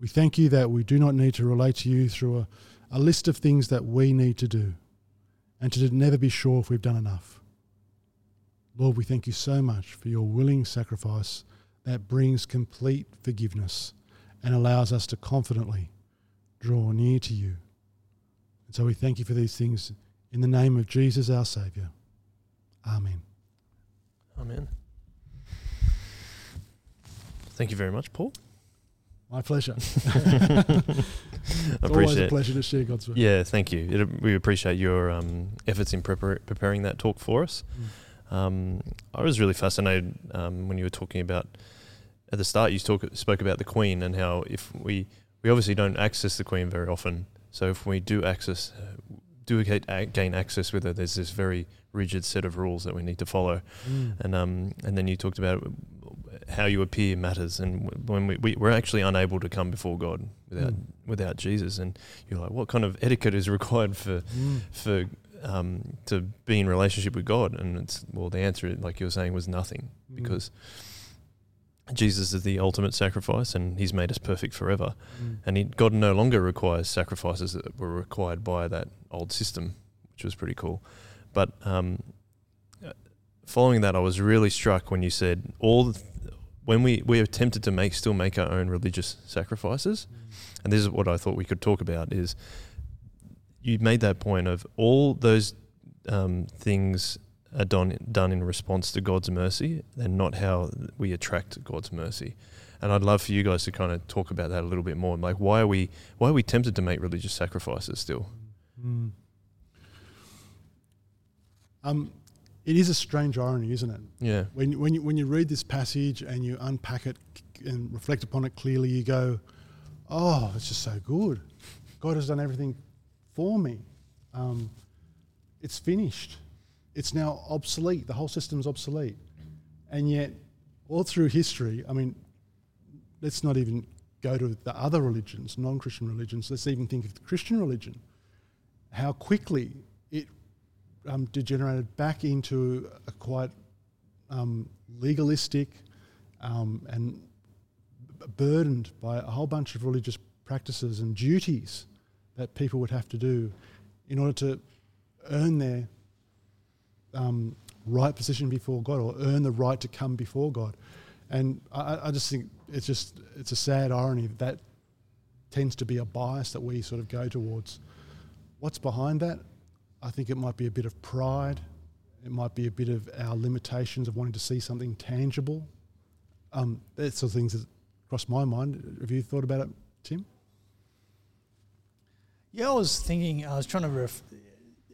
We thank you that we do not need to relate to you through a, a list of things that we need to do and to never be sure if we've done enough. Lord, we thank you so much for your willing sacrifice that brings complete forgiveness and allows us to confidently draw near to you. And so we thank you for these things in the name of Jesus our Saviour. Amen. Amen. Thank you very much, Paul. My pleasure. It's always a pleasure to share God's word. Yeah, thank you. It, we appreciate your um, efforts in prepar- preparing that talk for us. Um, I was really fascinated um, when you were talking about at the start. You talk, spoke about the Queen and how if we we obviously don't access the Queen very often. So if we do access, uh, do get, gain access with her, there's this very rigid set of rules that we need to follow. Mm. And um, and then you talked about how you appear matters, and when we, we we're actually unable to come before God without Mm. without Jesus, and you're like, what kind of etiquette is required for Mm. for um, to be in relationship with God? And it's well, the answer, like you were saying, was nothing Mm. Jesus is the ultimate sacrifice, and He's made us perfect forever. Mm. And he, God no longer requires sacrifices that were required by that old system, which was pretty cool. But um, following that, I was really struck when you said all the, when we we are tempted to make still make our own religious sacrifices, and this is what I thought we could talk about is you made that point of all those um, things are done done in response to God's mercy and not how we attract God's mercy. And I'd love for you guys to kind of talk about that a little bit more. Like, why are we why are we tempted to make religious sacrifices still? Mm. Um, it is a strange irony, isn't it? Yeah, When you- when you when you read this passage and you unpack it and reflect upon it clearly, you go, "Oh, it's just so good. God has done everything for me. Um, it's finished. It's now obsolete. The whole system's obsolete." And yet, all through history, I mean, let's not even go to the other religions, non-Christian religions. Let's even think of the Christian religion. How quickly it um, degenerated back into a quite um, legalistic um, and burdened by a whole bunch of religious practices and duties that people would have to do in order to earn their um, right position before God or earn the right to come before God. And I, I just think it's just it's a sad irony that that tends to be a bias that we sort of go towards. What's behind that? I think it might be a bit of pride. It might be a bit of our limitations of wanting to see something tangible. Um, that's sort of things that cross my mind. Have you thought about it, Tim? Yeah, I was thinking, I was trying to ref-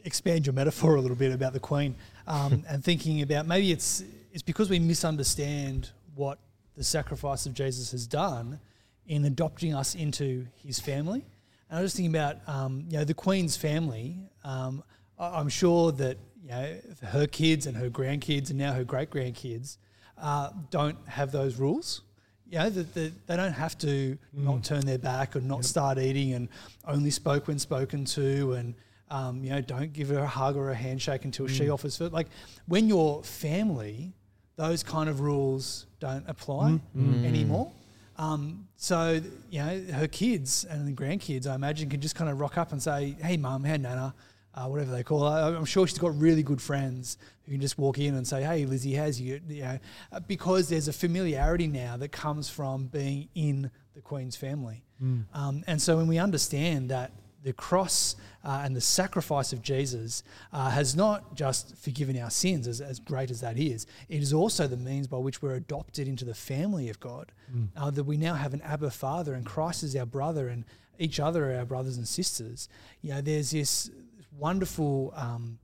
expand your metaphor a little bit about the Queen um, and thinking about maybe it's, it's because we misunderstand what the sacrifice of Jesus has done in adopting us into his family. And I was just thinking about, um, you know, the Queen's family. Um, I- I'm sure that, you know, her kids and her grandkids and now her great grandkids uh, don't have those rules. You know, that that they don't have to not turn their back or not start eating and only spoke when spoken to and Um, you know, don't give her a hug or a handshake until she Mm. offers first. Like when you're family, those kind of rules don't apply Mm. Mm. anymore. Um, so you know, her kids and the grandkids, I imagine, can just kind of rock up and say, "Hey, mum, hey, nana." Uh, whatever they call her. I'm sure she's got really good friends who can just walk in and say, "Hey, Lizzie, how's you?" You know, uh, because there's a familiarity now that comes from being in the Queen's family. Mm. Um, and so when we understand that the cross uh, and the sacrifice of Jesus uh, has not just forgiven our sins, as, as great as that is, it is also the means by which we're adopted into the family of God. Mm. Uh, that we now have an Abba Father, and Christ is our brother, and each other are our brothers and sisters. You know, there's this wonderful um,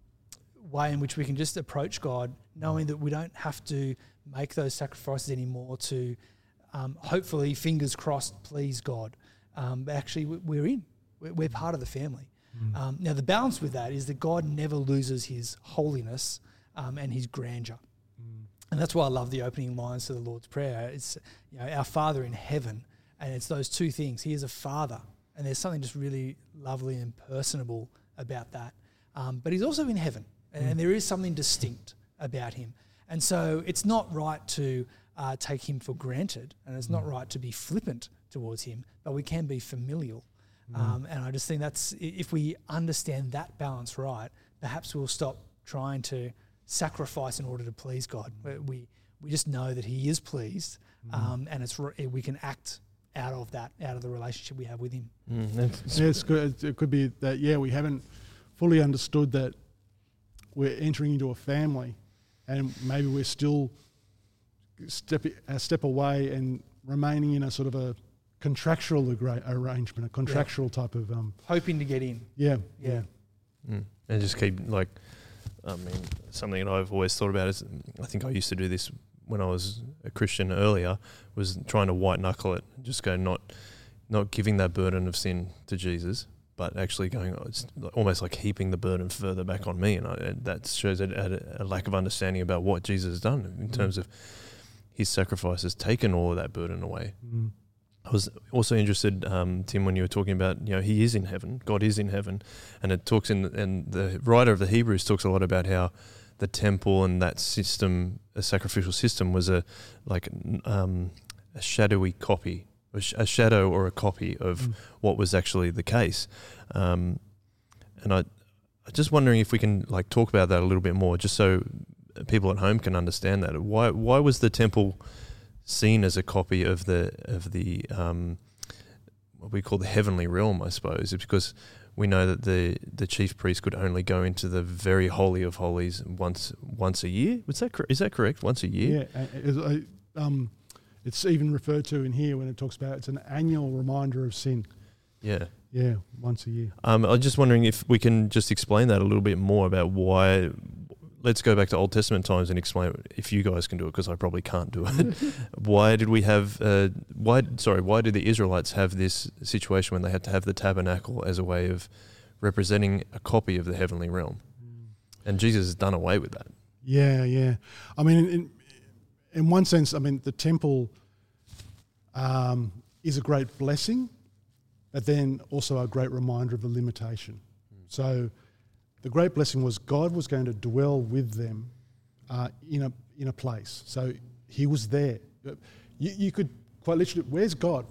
way in which we can just approach God, knowing that we don't have to make those sacrifices anymore to um, hopefully, fingers crossed, please God. Um, but actually, we- we're in. We're, we're part of the family. Um, now, the balance with that is that God never loses his holiness um, and his grandeur. And that's why I love the opening lines to the Lord's Prayer. It's you know, our Father in heaven, and it's those two things. He is a Father, and there's something just really lovely and personable about that. Um, but He's also in heaven, and there is something distinct about Him. And so it's not right to uh, take Him for granted, and it's not right to be flippant towards Him, but we can be familial. Um, and I just think that's if we understand that balance right, perhaps we'll stop trying to sacrifice in order to please God. We we, we just know that He is pleased, um, and it's r- we can act out of that, out of the relationship we have with Him. Mm, Yeah, it's good. It could be that yeah, we haven't fully understood that we're entering into a family, and maybe we're still step a step away and remaining in a sort of a contractual agra- arrangement, a contractual type of um, Hoping to get in. yeah, Yeah. Mm. And just keep like, I mean, something that I've always thought about is I think I used to do this when I was a Christian earlier was trying to white knuckle it, just go not, not giving that burden of sin to Jesus, but actually going oh, it's almost like heaping the burden further back on me, and I, that shows a, a, a lack of understanding about what Jesus has done in Mm. terms of his sacrifice has taken all of that burden away. Mm. I was also interested, um, Tim, when you were talking about, you know, He is in heaven, God is in heaven, and it talks in, and the writer of the Hebrews talks a lot about how the temple and that system, a sacrificial system, was a like um, a shadowy copy, a, shadow or a copy of Mm. what was actually the case. Um, and I, I'm just wondering if we can like talk about that a little bit more, just so people at home can understand that. Why why was the temple seen as a copy of the of the um, what we call the heavenly realm? I suppose it's because we know that the the chief priest could only go into the very holy of holies once once a year. Was that cor- is that correct? Once a year? Yeah, um, it's even referred to in here when it talks about it's an annual reminder of sin. Yeah. Yeah, once a year. Um, I'm just wondering if we can just explain that a little bit more about why. Let's go back to Old Testament times and explain if you guys can do it because I probably can't do it. why did we have? Uh, why sorry? Why did the Israelites have this situation when they had to have the tabernacle as a way of representing a copy of the heavenly realm? And Jesus has done away with that. Yeah, yeah. I mean, in, in, one sense, I mean, the temple um, is a great blessing, but then also a great reminder of the limitation. So the great blessing was God was going to dwell with them uh, in, a, in a place. So he was there. You, you could quite literally, where's God?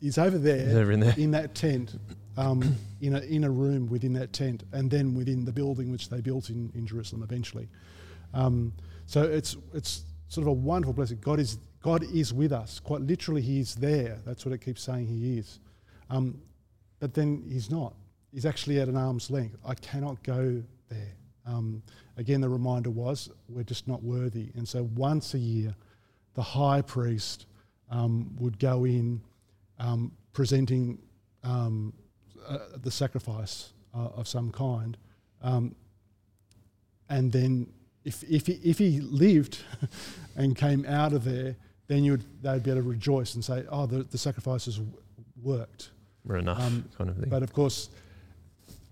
He's over there, He's over in there. in that tent, um, in, a, in a room within that tent, and then within the building which they built in, in Jerusalem eventually. Um, so it's it's sort of a wonderful blessing. God is God is with us. Quite literally, He is there. That's what it keeps saying He is. Um, but then He's not. He's actually at an arm's length. I cannot go there. Um, again, the reminder was we're just not worthy. And so once a year, the high priest um, would go in, um, presenting um, uh, the sacrifice uh, of some kind, um, and then if if he, if he lived and came out of there, then you would they'd be able to rejoice and say, "Oh, the, the sacrifice has worked." We're enough, Um, kind of thing. But of course,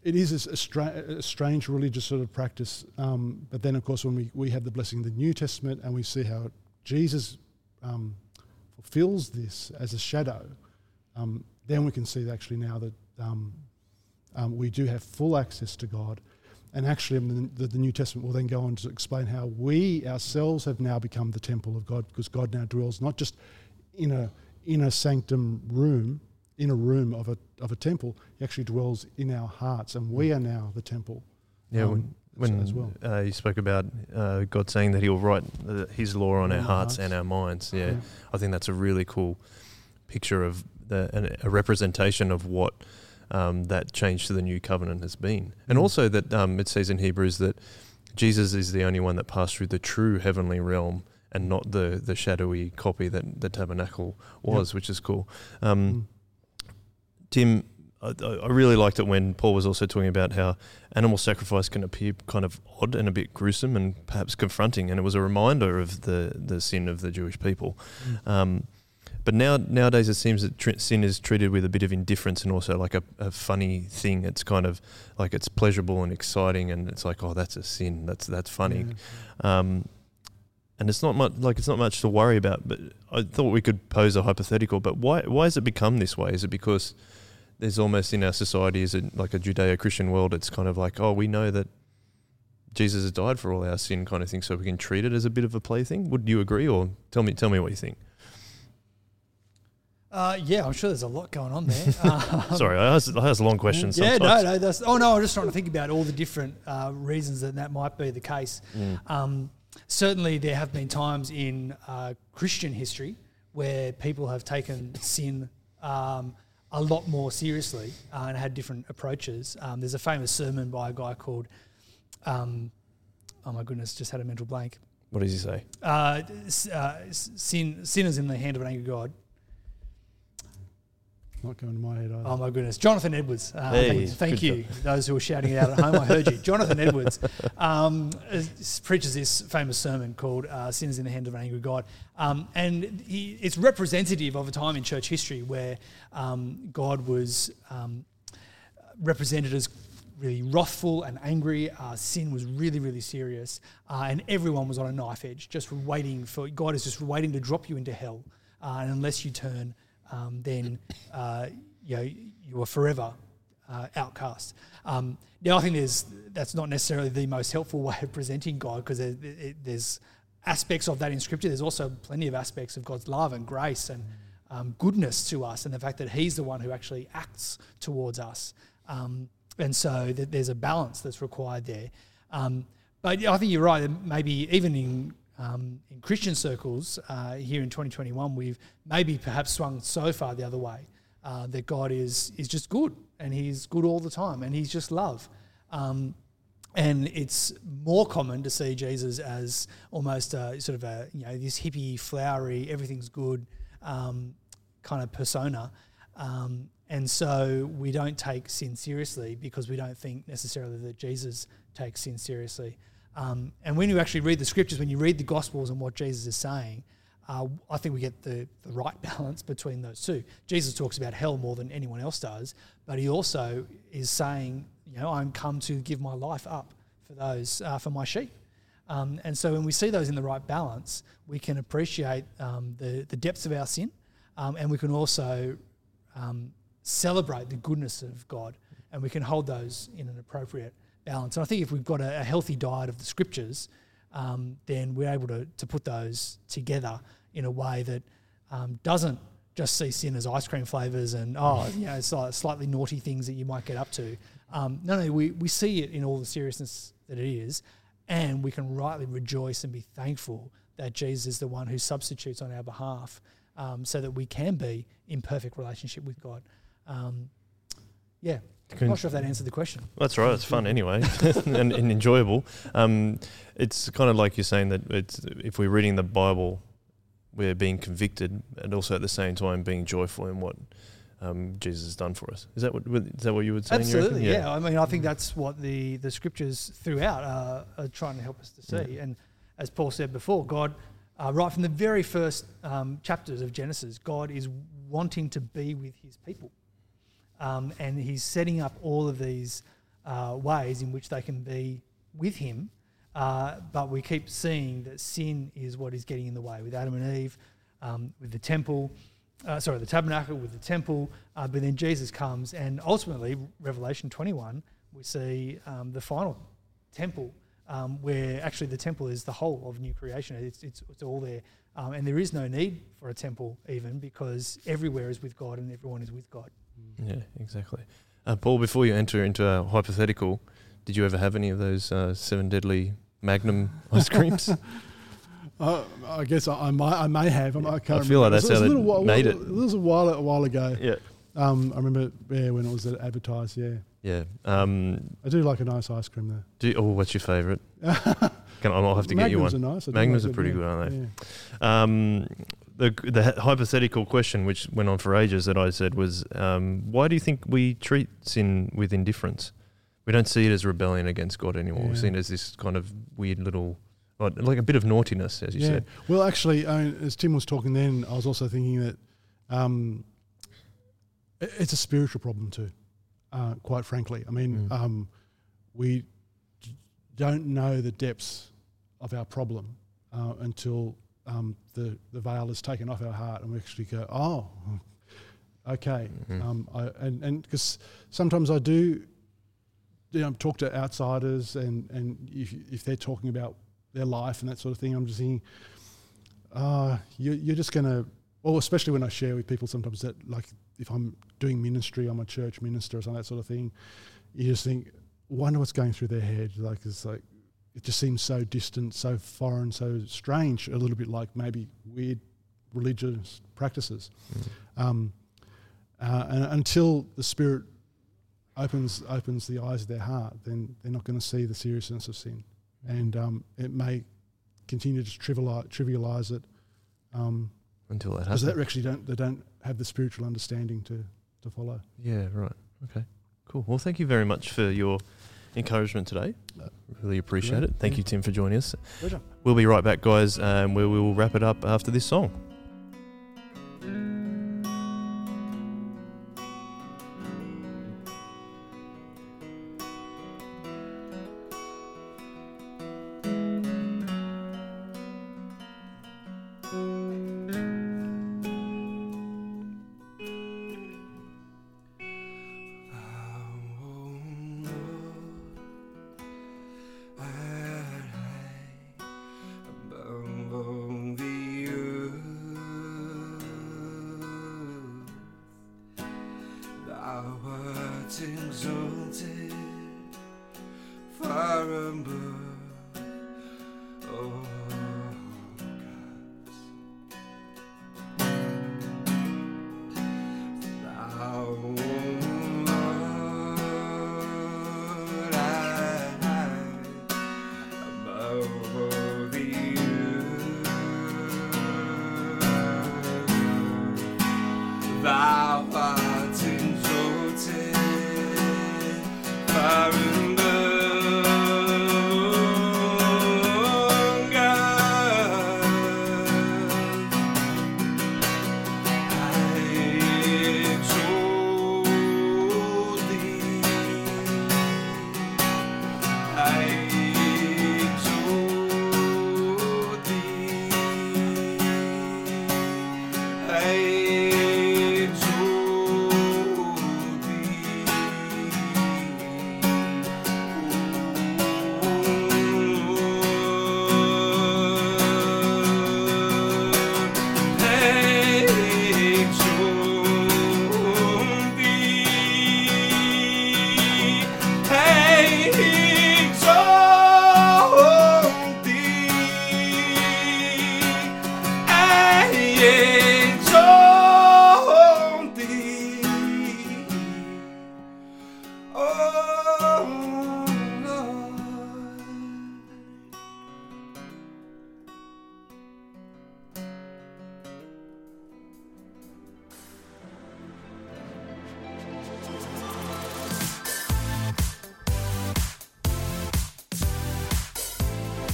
it is a, stra- a strange religious sort of practice. Um, but then, of course, when we, we have the blessing of the New Testament and we see how Jesus um, fulfills this as a shadow, um, then we can see actually now that um, Um, we do have full access to God. And actually, the, the New Testament will then go on to explain how we ourselves have now become the temple of God because God now dwells not just in a in a sanctum room, in a room of a of a temple. He actually dwells in our hearts, and we are now the temple. Yeah, um, when, when as well. uh, you spoke about uh, God saying that He'll write uh, His law on our our hearts hearts. and our minds. Yeah, Yeah. I think that's a really cool picture of the an, a representation of what um, that change to the new covenant has been, and Mm. also that um, it says in Hebrews that Jesus is the only one that passed through the true heavenly realm. And not the, the shadowy copy that the tabernacle was, which is cool. Um, Mm. Tim, I, I really liked it when Paul was also talking about how animal sacrifice can appear kind of odd and a bit gruesome and perhaps confronting, and it was a reminder of the, the sin of the Jewish people. Um, but now nowadays it seems that tr- sin is treated with a bit of indifference and also like a, a funny thing. It's kind of like it's pleasurable and exciting, and it's like, oh, that's a sin. That's that's funny. Yeah. Um, and it's not much like it's not much to worry about. But I thought we could pose a hypothetical. But why why has it become this way? Is it because there's almost in our society, is it like a Judeo-Christian world? It's kind of like, oh, we know that Jesus has died for all our sin, kind of thing. So we can treat it as a bit of a plaything. Would you agree, or tell me tell me what you think? Uh, yeah, I'm sure there's a lot going on there. Um, Sorry, I asked, I asked a long question. Yeah, sometimes. no, no. That's, oh no, I'm just trying to think about all the different uh, reasons that that might be the case. Mm. Um, certainly, there have been times in uh, Christian history where people have taken sin um, a lot more seriously uh, and had different approaches. Um, there's a famous sermon by a guy called, um, oh my goodness, just had a mental blank. What does he say? Uh, uh, sin, sinners in the hand of an angry God. Not going to my head either. Oh my goodness, Jonathan Edwards. Uh, Hey, thank thank good you, those who are shouting it out at home. I heard you, Jonathan Edwards. Um, preaches this famous sermon called uh, "Sinners in the Hand of an Angry God," um, and he, it's representative of a time in church history where um, God was um, represented as really wrathful and angry. Uh, sin was really, really serious, uh, and everyone was on a knife edge, just waiting for God is just waiting to drop you into hell, uh, and unless you turn, um, then uh, you know you are forever uh, outcast. Um, now, I think there's that's not necessarily the most helpful way of presenting God because there, there's aspects of that in Scripture. There's also plenty of aspects of God's love and grace and um, goodness to us, and the fact that He's the one who actually acts towards us. Um, and so th- there's a balance that's required there. Um, but I think you're right. Maybe even in um, in Christian circles uh, here in 2021, we've maybe perhaps swung so far the other way uh, that God is is just good and He's good all the time and He's just love. Um, and it's more common to see Jesus as almost a, sort of a you know this hippie, flowery, everything's good um, kind of persona. Um, and so we don't take sin seriously because we don't think necessarily that Jesus takes sin seriously. Um, and when you actually read the scriptures, when you read the Gospels and what Jesus is saying, uh, I think we get the, the right balance between those two. Jesus talks about hell more than anyone else does, but he also is saying, you know, I'm come to give my life up for those, uh, for my sheep. Um, and so when we see those in the right balance, we can appreciate um, the, the depths of our sin um, and we can also um, celebrate the goodness of God and we can hold those in an appropriate balance. And I think if we've got a, a healthy diet of the scriptures, um, then we're able to, to put those together in a way that um, doesn't just see sin as ice cream flavors and, oh, you know, it's like slightly naughty things that you might get up to. Um, no, no, we, we see it in all the seriousness that it is, and we can rightly rejoice and be thankful that Jesus is the one who substitutes on our behalf um, so that we can be in perfect relationship with God. Um, yeah, I'm not sure if that answered the question. That's right. It's fun anyway, and, and enjoyable. Um, it's kind of like you're saying that it's if we're reading the Bible, we're being convicted, and also at the same time being joyful in what um, Jesus has done for us. Is that what is that what you would say? Absolutely, yeah. I mean, I think that's what the, the scriptures throughout are, are trying to help us to see. Yeah. And as Paul said before, God, uh, right from the very first um, chapters of Genesis, God is wanting to be with his people. Um, and he's setting up all of these uh, ways in which they can be with him. Uh, but we keep seeing that sin is what is getting in the way with Adam and Eve, um, with the temple, uh, sorry, the tabernacle with the temple, uh, but then Jesus comes, and ultimately, Revelation 21, we see um, the final temple, um, where actually the temple is the whole of new creation. It's, it's, it's all there. Um, and there is no need for a temple, even because everywhere is with God and everyone is with God. Yeah, exactly. Uh, Paul, before you enter into a hypothetical, did you ever have any of those uh, seven deadly Magnum ice creams? Uh, I guess I, I, might, I may have. I, I can't I feel like that's It was how a they little while, made It it. was a while, a while ago. yeah. Um, I remember yeah, when it was advertised. Yeah, Yeah. Um, I do like a nice ice cream though. do oh, what's your favourite? Can, I'll have to get you Magnums one. Are nice. Magnums like are pretty them, good, aren't they? yeah. Um, the the hypothetical question, which went on for ages, that I said was, um, why do you think we treat sin with indifference? We don't see it as rebellion against God anymore. We see it as this kind of weird little, like like a bit of naughtiness, as you yeah. said. Well, actually, I mean, as Tim was talking then, I was also thinking that um, it's a spiritual problem too. Uh, quite frankly, I mean, Mm. um, we d- don't know the depths of our problem uh, until um, the the veil is taken off our heart, and we actually go, "Oh, okay." Mhm. Um, I, and and because sometimes I do, you know, talk to outsiders, and and if if they're talking about their life and that sort of thing, I'm just thinking, uh, you, you're just going to, well, especially when I share with people sometimes that, like, if I'm doing ministry, I'm a church minister or something, that sort of thing, you just think, wonder what's going through their head. Like, it's like, it just seems so distant, so foreign, so strange, a little bit like maybe weird religious practices. Um, uh, and until the Spirit opens opens the eyes of their heart, then they're not going to see the seriousness of sin, and um, it may continue to trivialize, trivialize it um, Until that because happens. they actually don't they don't have the spiritual understanding to to follow. Yeah, right. Okay, cool. Well, thank you very much for your encouragement today. Really appreciate it. Thank you, Tim, for joining us. Pleasure. We'll be right back, guys, and we will wrap it up after this song.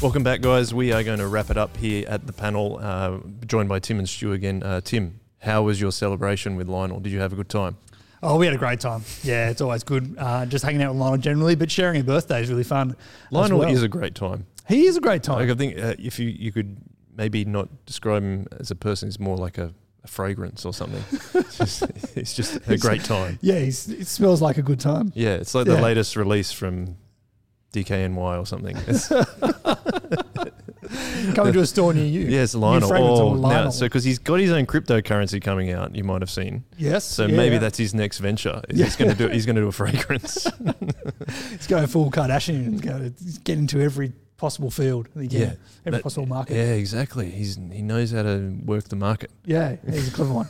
Welcome back, guys. We are going to wrap it up here at the panel, uh, joined by Tim and Stu again. Uh, Tim, how was your celebration with Lionel? Did you have a good time? Oh, we had a great time. Yeah, it's always good uh, just hanging out with Lionel generally, but sharing a birthday is really fun. Lionel well. is a great time. he is a great time. Like, I think uh, if you, you could maybe not describe him as a person, he's more like a, a fragrance or something. it's, just, it's just a great time. Yeah, he's, it smells like a good time. Yeah, it's like Yeah. the latest release from DKNY or something. Coming to a store near you. New Lionel. Oh, on now, so because he's got his own cryptocurrency coming out, you might have seen. yes. So yeah, maybe that's his next venture. Yeah. He's going to do. He's going to do a fragrance. He's going full Kardashian and going to get into every possible field. Yeah, every that- possible market. yeah, exactly. He's he knows how to work the market. Yeah, he's a clever one.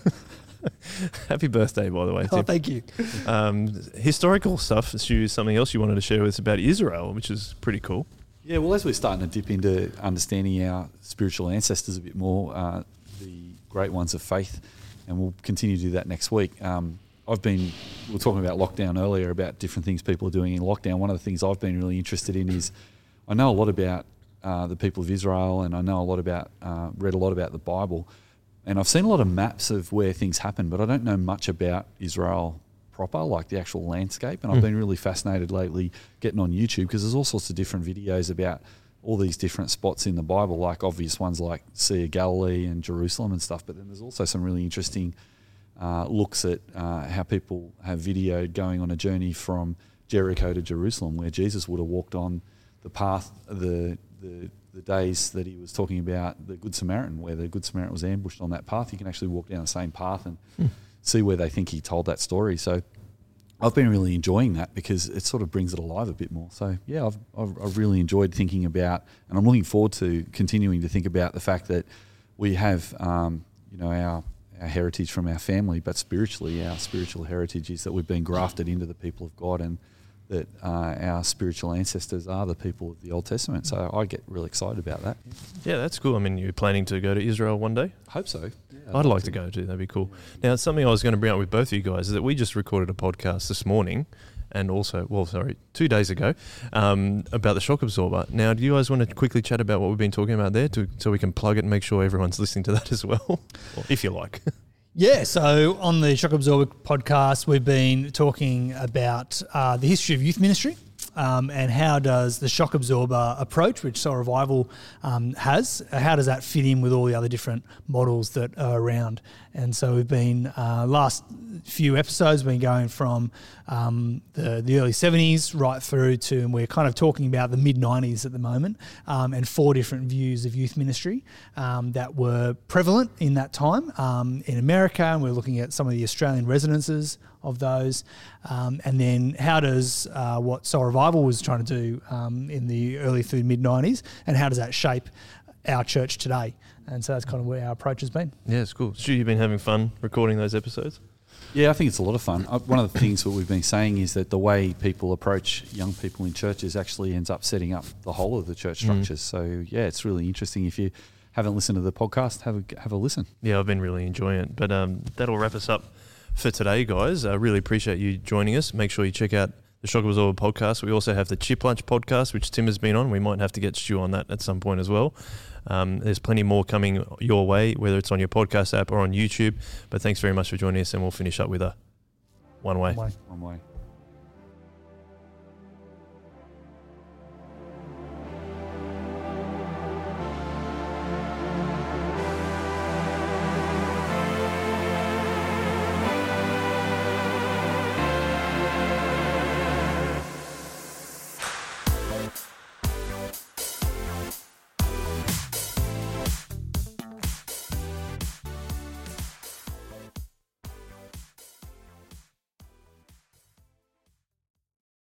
Happy birthday, by the way. oh, Tim. thank you. Um, historical stuff. Stu, something else you wanted to share with us about Israel, which is pretty cool. Yeah, well, as we're starting to dip into understanding our spiritual ancestors a bit more, uh, the great ones of faith, and we'll continue to do that next week. Um, I've been, we were talking about lockdown earlier, about different things people are doing in lockdown. One of the things I've been really interested in is I know a lot about uh, the people of Israel, and I know a lot about, uh, read a lot about the Bible, and I've seen a lot of maps of where things happen, but I don't know much about Israel proper, like the actual landscape. And I've Mm. been really fascinated lately getting on YouTube because there's all sorts of different videos about all these different spots in the Bible, like obvious ones like Sea of Galilee and Jerusalem and stuff. But then there's also some really interesting uh, looks at uh, how people have videoed going on a journey from Jericho to Jerusalem, where Jesus would have walked on the path, the the the days that he was talking about the Good Samaritan, where the Good Samaritan was ambushed on that path. You can actually walk down the same path and see where they think he told that story. So I've been really enjoying that because it sort of brings it alive a bit more. So yeah, I've, I've, I've really enjoyed thinking about, and I'm looking forward to continuing to think about the fact that we have, um, you know, our our heritage from our family, but spiritually, our spiritual heritage is that we've been grafted into the people of God, and that uh, our spiritual ancestors are the people of the Old Testament. So I get really excited about that. Yeah, that's cool. I mean, you're planning to go to Israel one day? I hope so. Yeah, I'd like to go too. That'd be cool. Now, something I was going to bring up with both of you guys is that we just recorded a podcast this morning, and also, well, sorry, two days ago, um, about the shock absorber. Now, do you guys want to quickly chat about what we've been talking about there, to, so we can plug it and make sure everyone's listening to that as well, if you like? Yeah, so on the Shock Absorber podcast, we've been talking about uh, the history of youth ministry um, and how does the shock absorber approach, which Soul Revival um, has, how does that fit in with all the other different models that are around? And so we've been uh, last few episodes, been going from um, the, the early 70s right through to, and we're kind of talking about the mid 90s at the moment, um, and four different views of youth ministry um, that were prevalent in that time um, in America. And we're looking at some of the Australian resonances of those. Um, and then how does uh, what Soul Revival was trying to do um, in the early through mid 90s, and how does that shape our church today? And so that's kind of where our approach has been. yeah, it's cool. Stu, you've been having fun recording those episodes? Yeah, I think it's a lot of fun. Uh, One of the things that we've been saying is that the way people approach young people in churches actually ends up setting up the whole of the church Mm. structures. So yeah, it's really interesting. If you haven't listened to the podcast, have a have a listen. Yeah, I've been really enjoying it. But um, that'll wrap us up for today, guys. I really appreciate you joining us. Make sure you check out the Shock Absorber podcast. We also have the Chip Lunch podcast, which Tim has been on. We might have to get Stu on that at some point as well. Um, there's plenty more coming your way, whether it's on your podcast app or on YouTube. But thanks very much for joining us, and we'll finish up with a one way. One way. One way.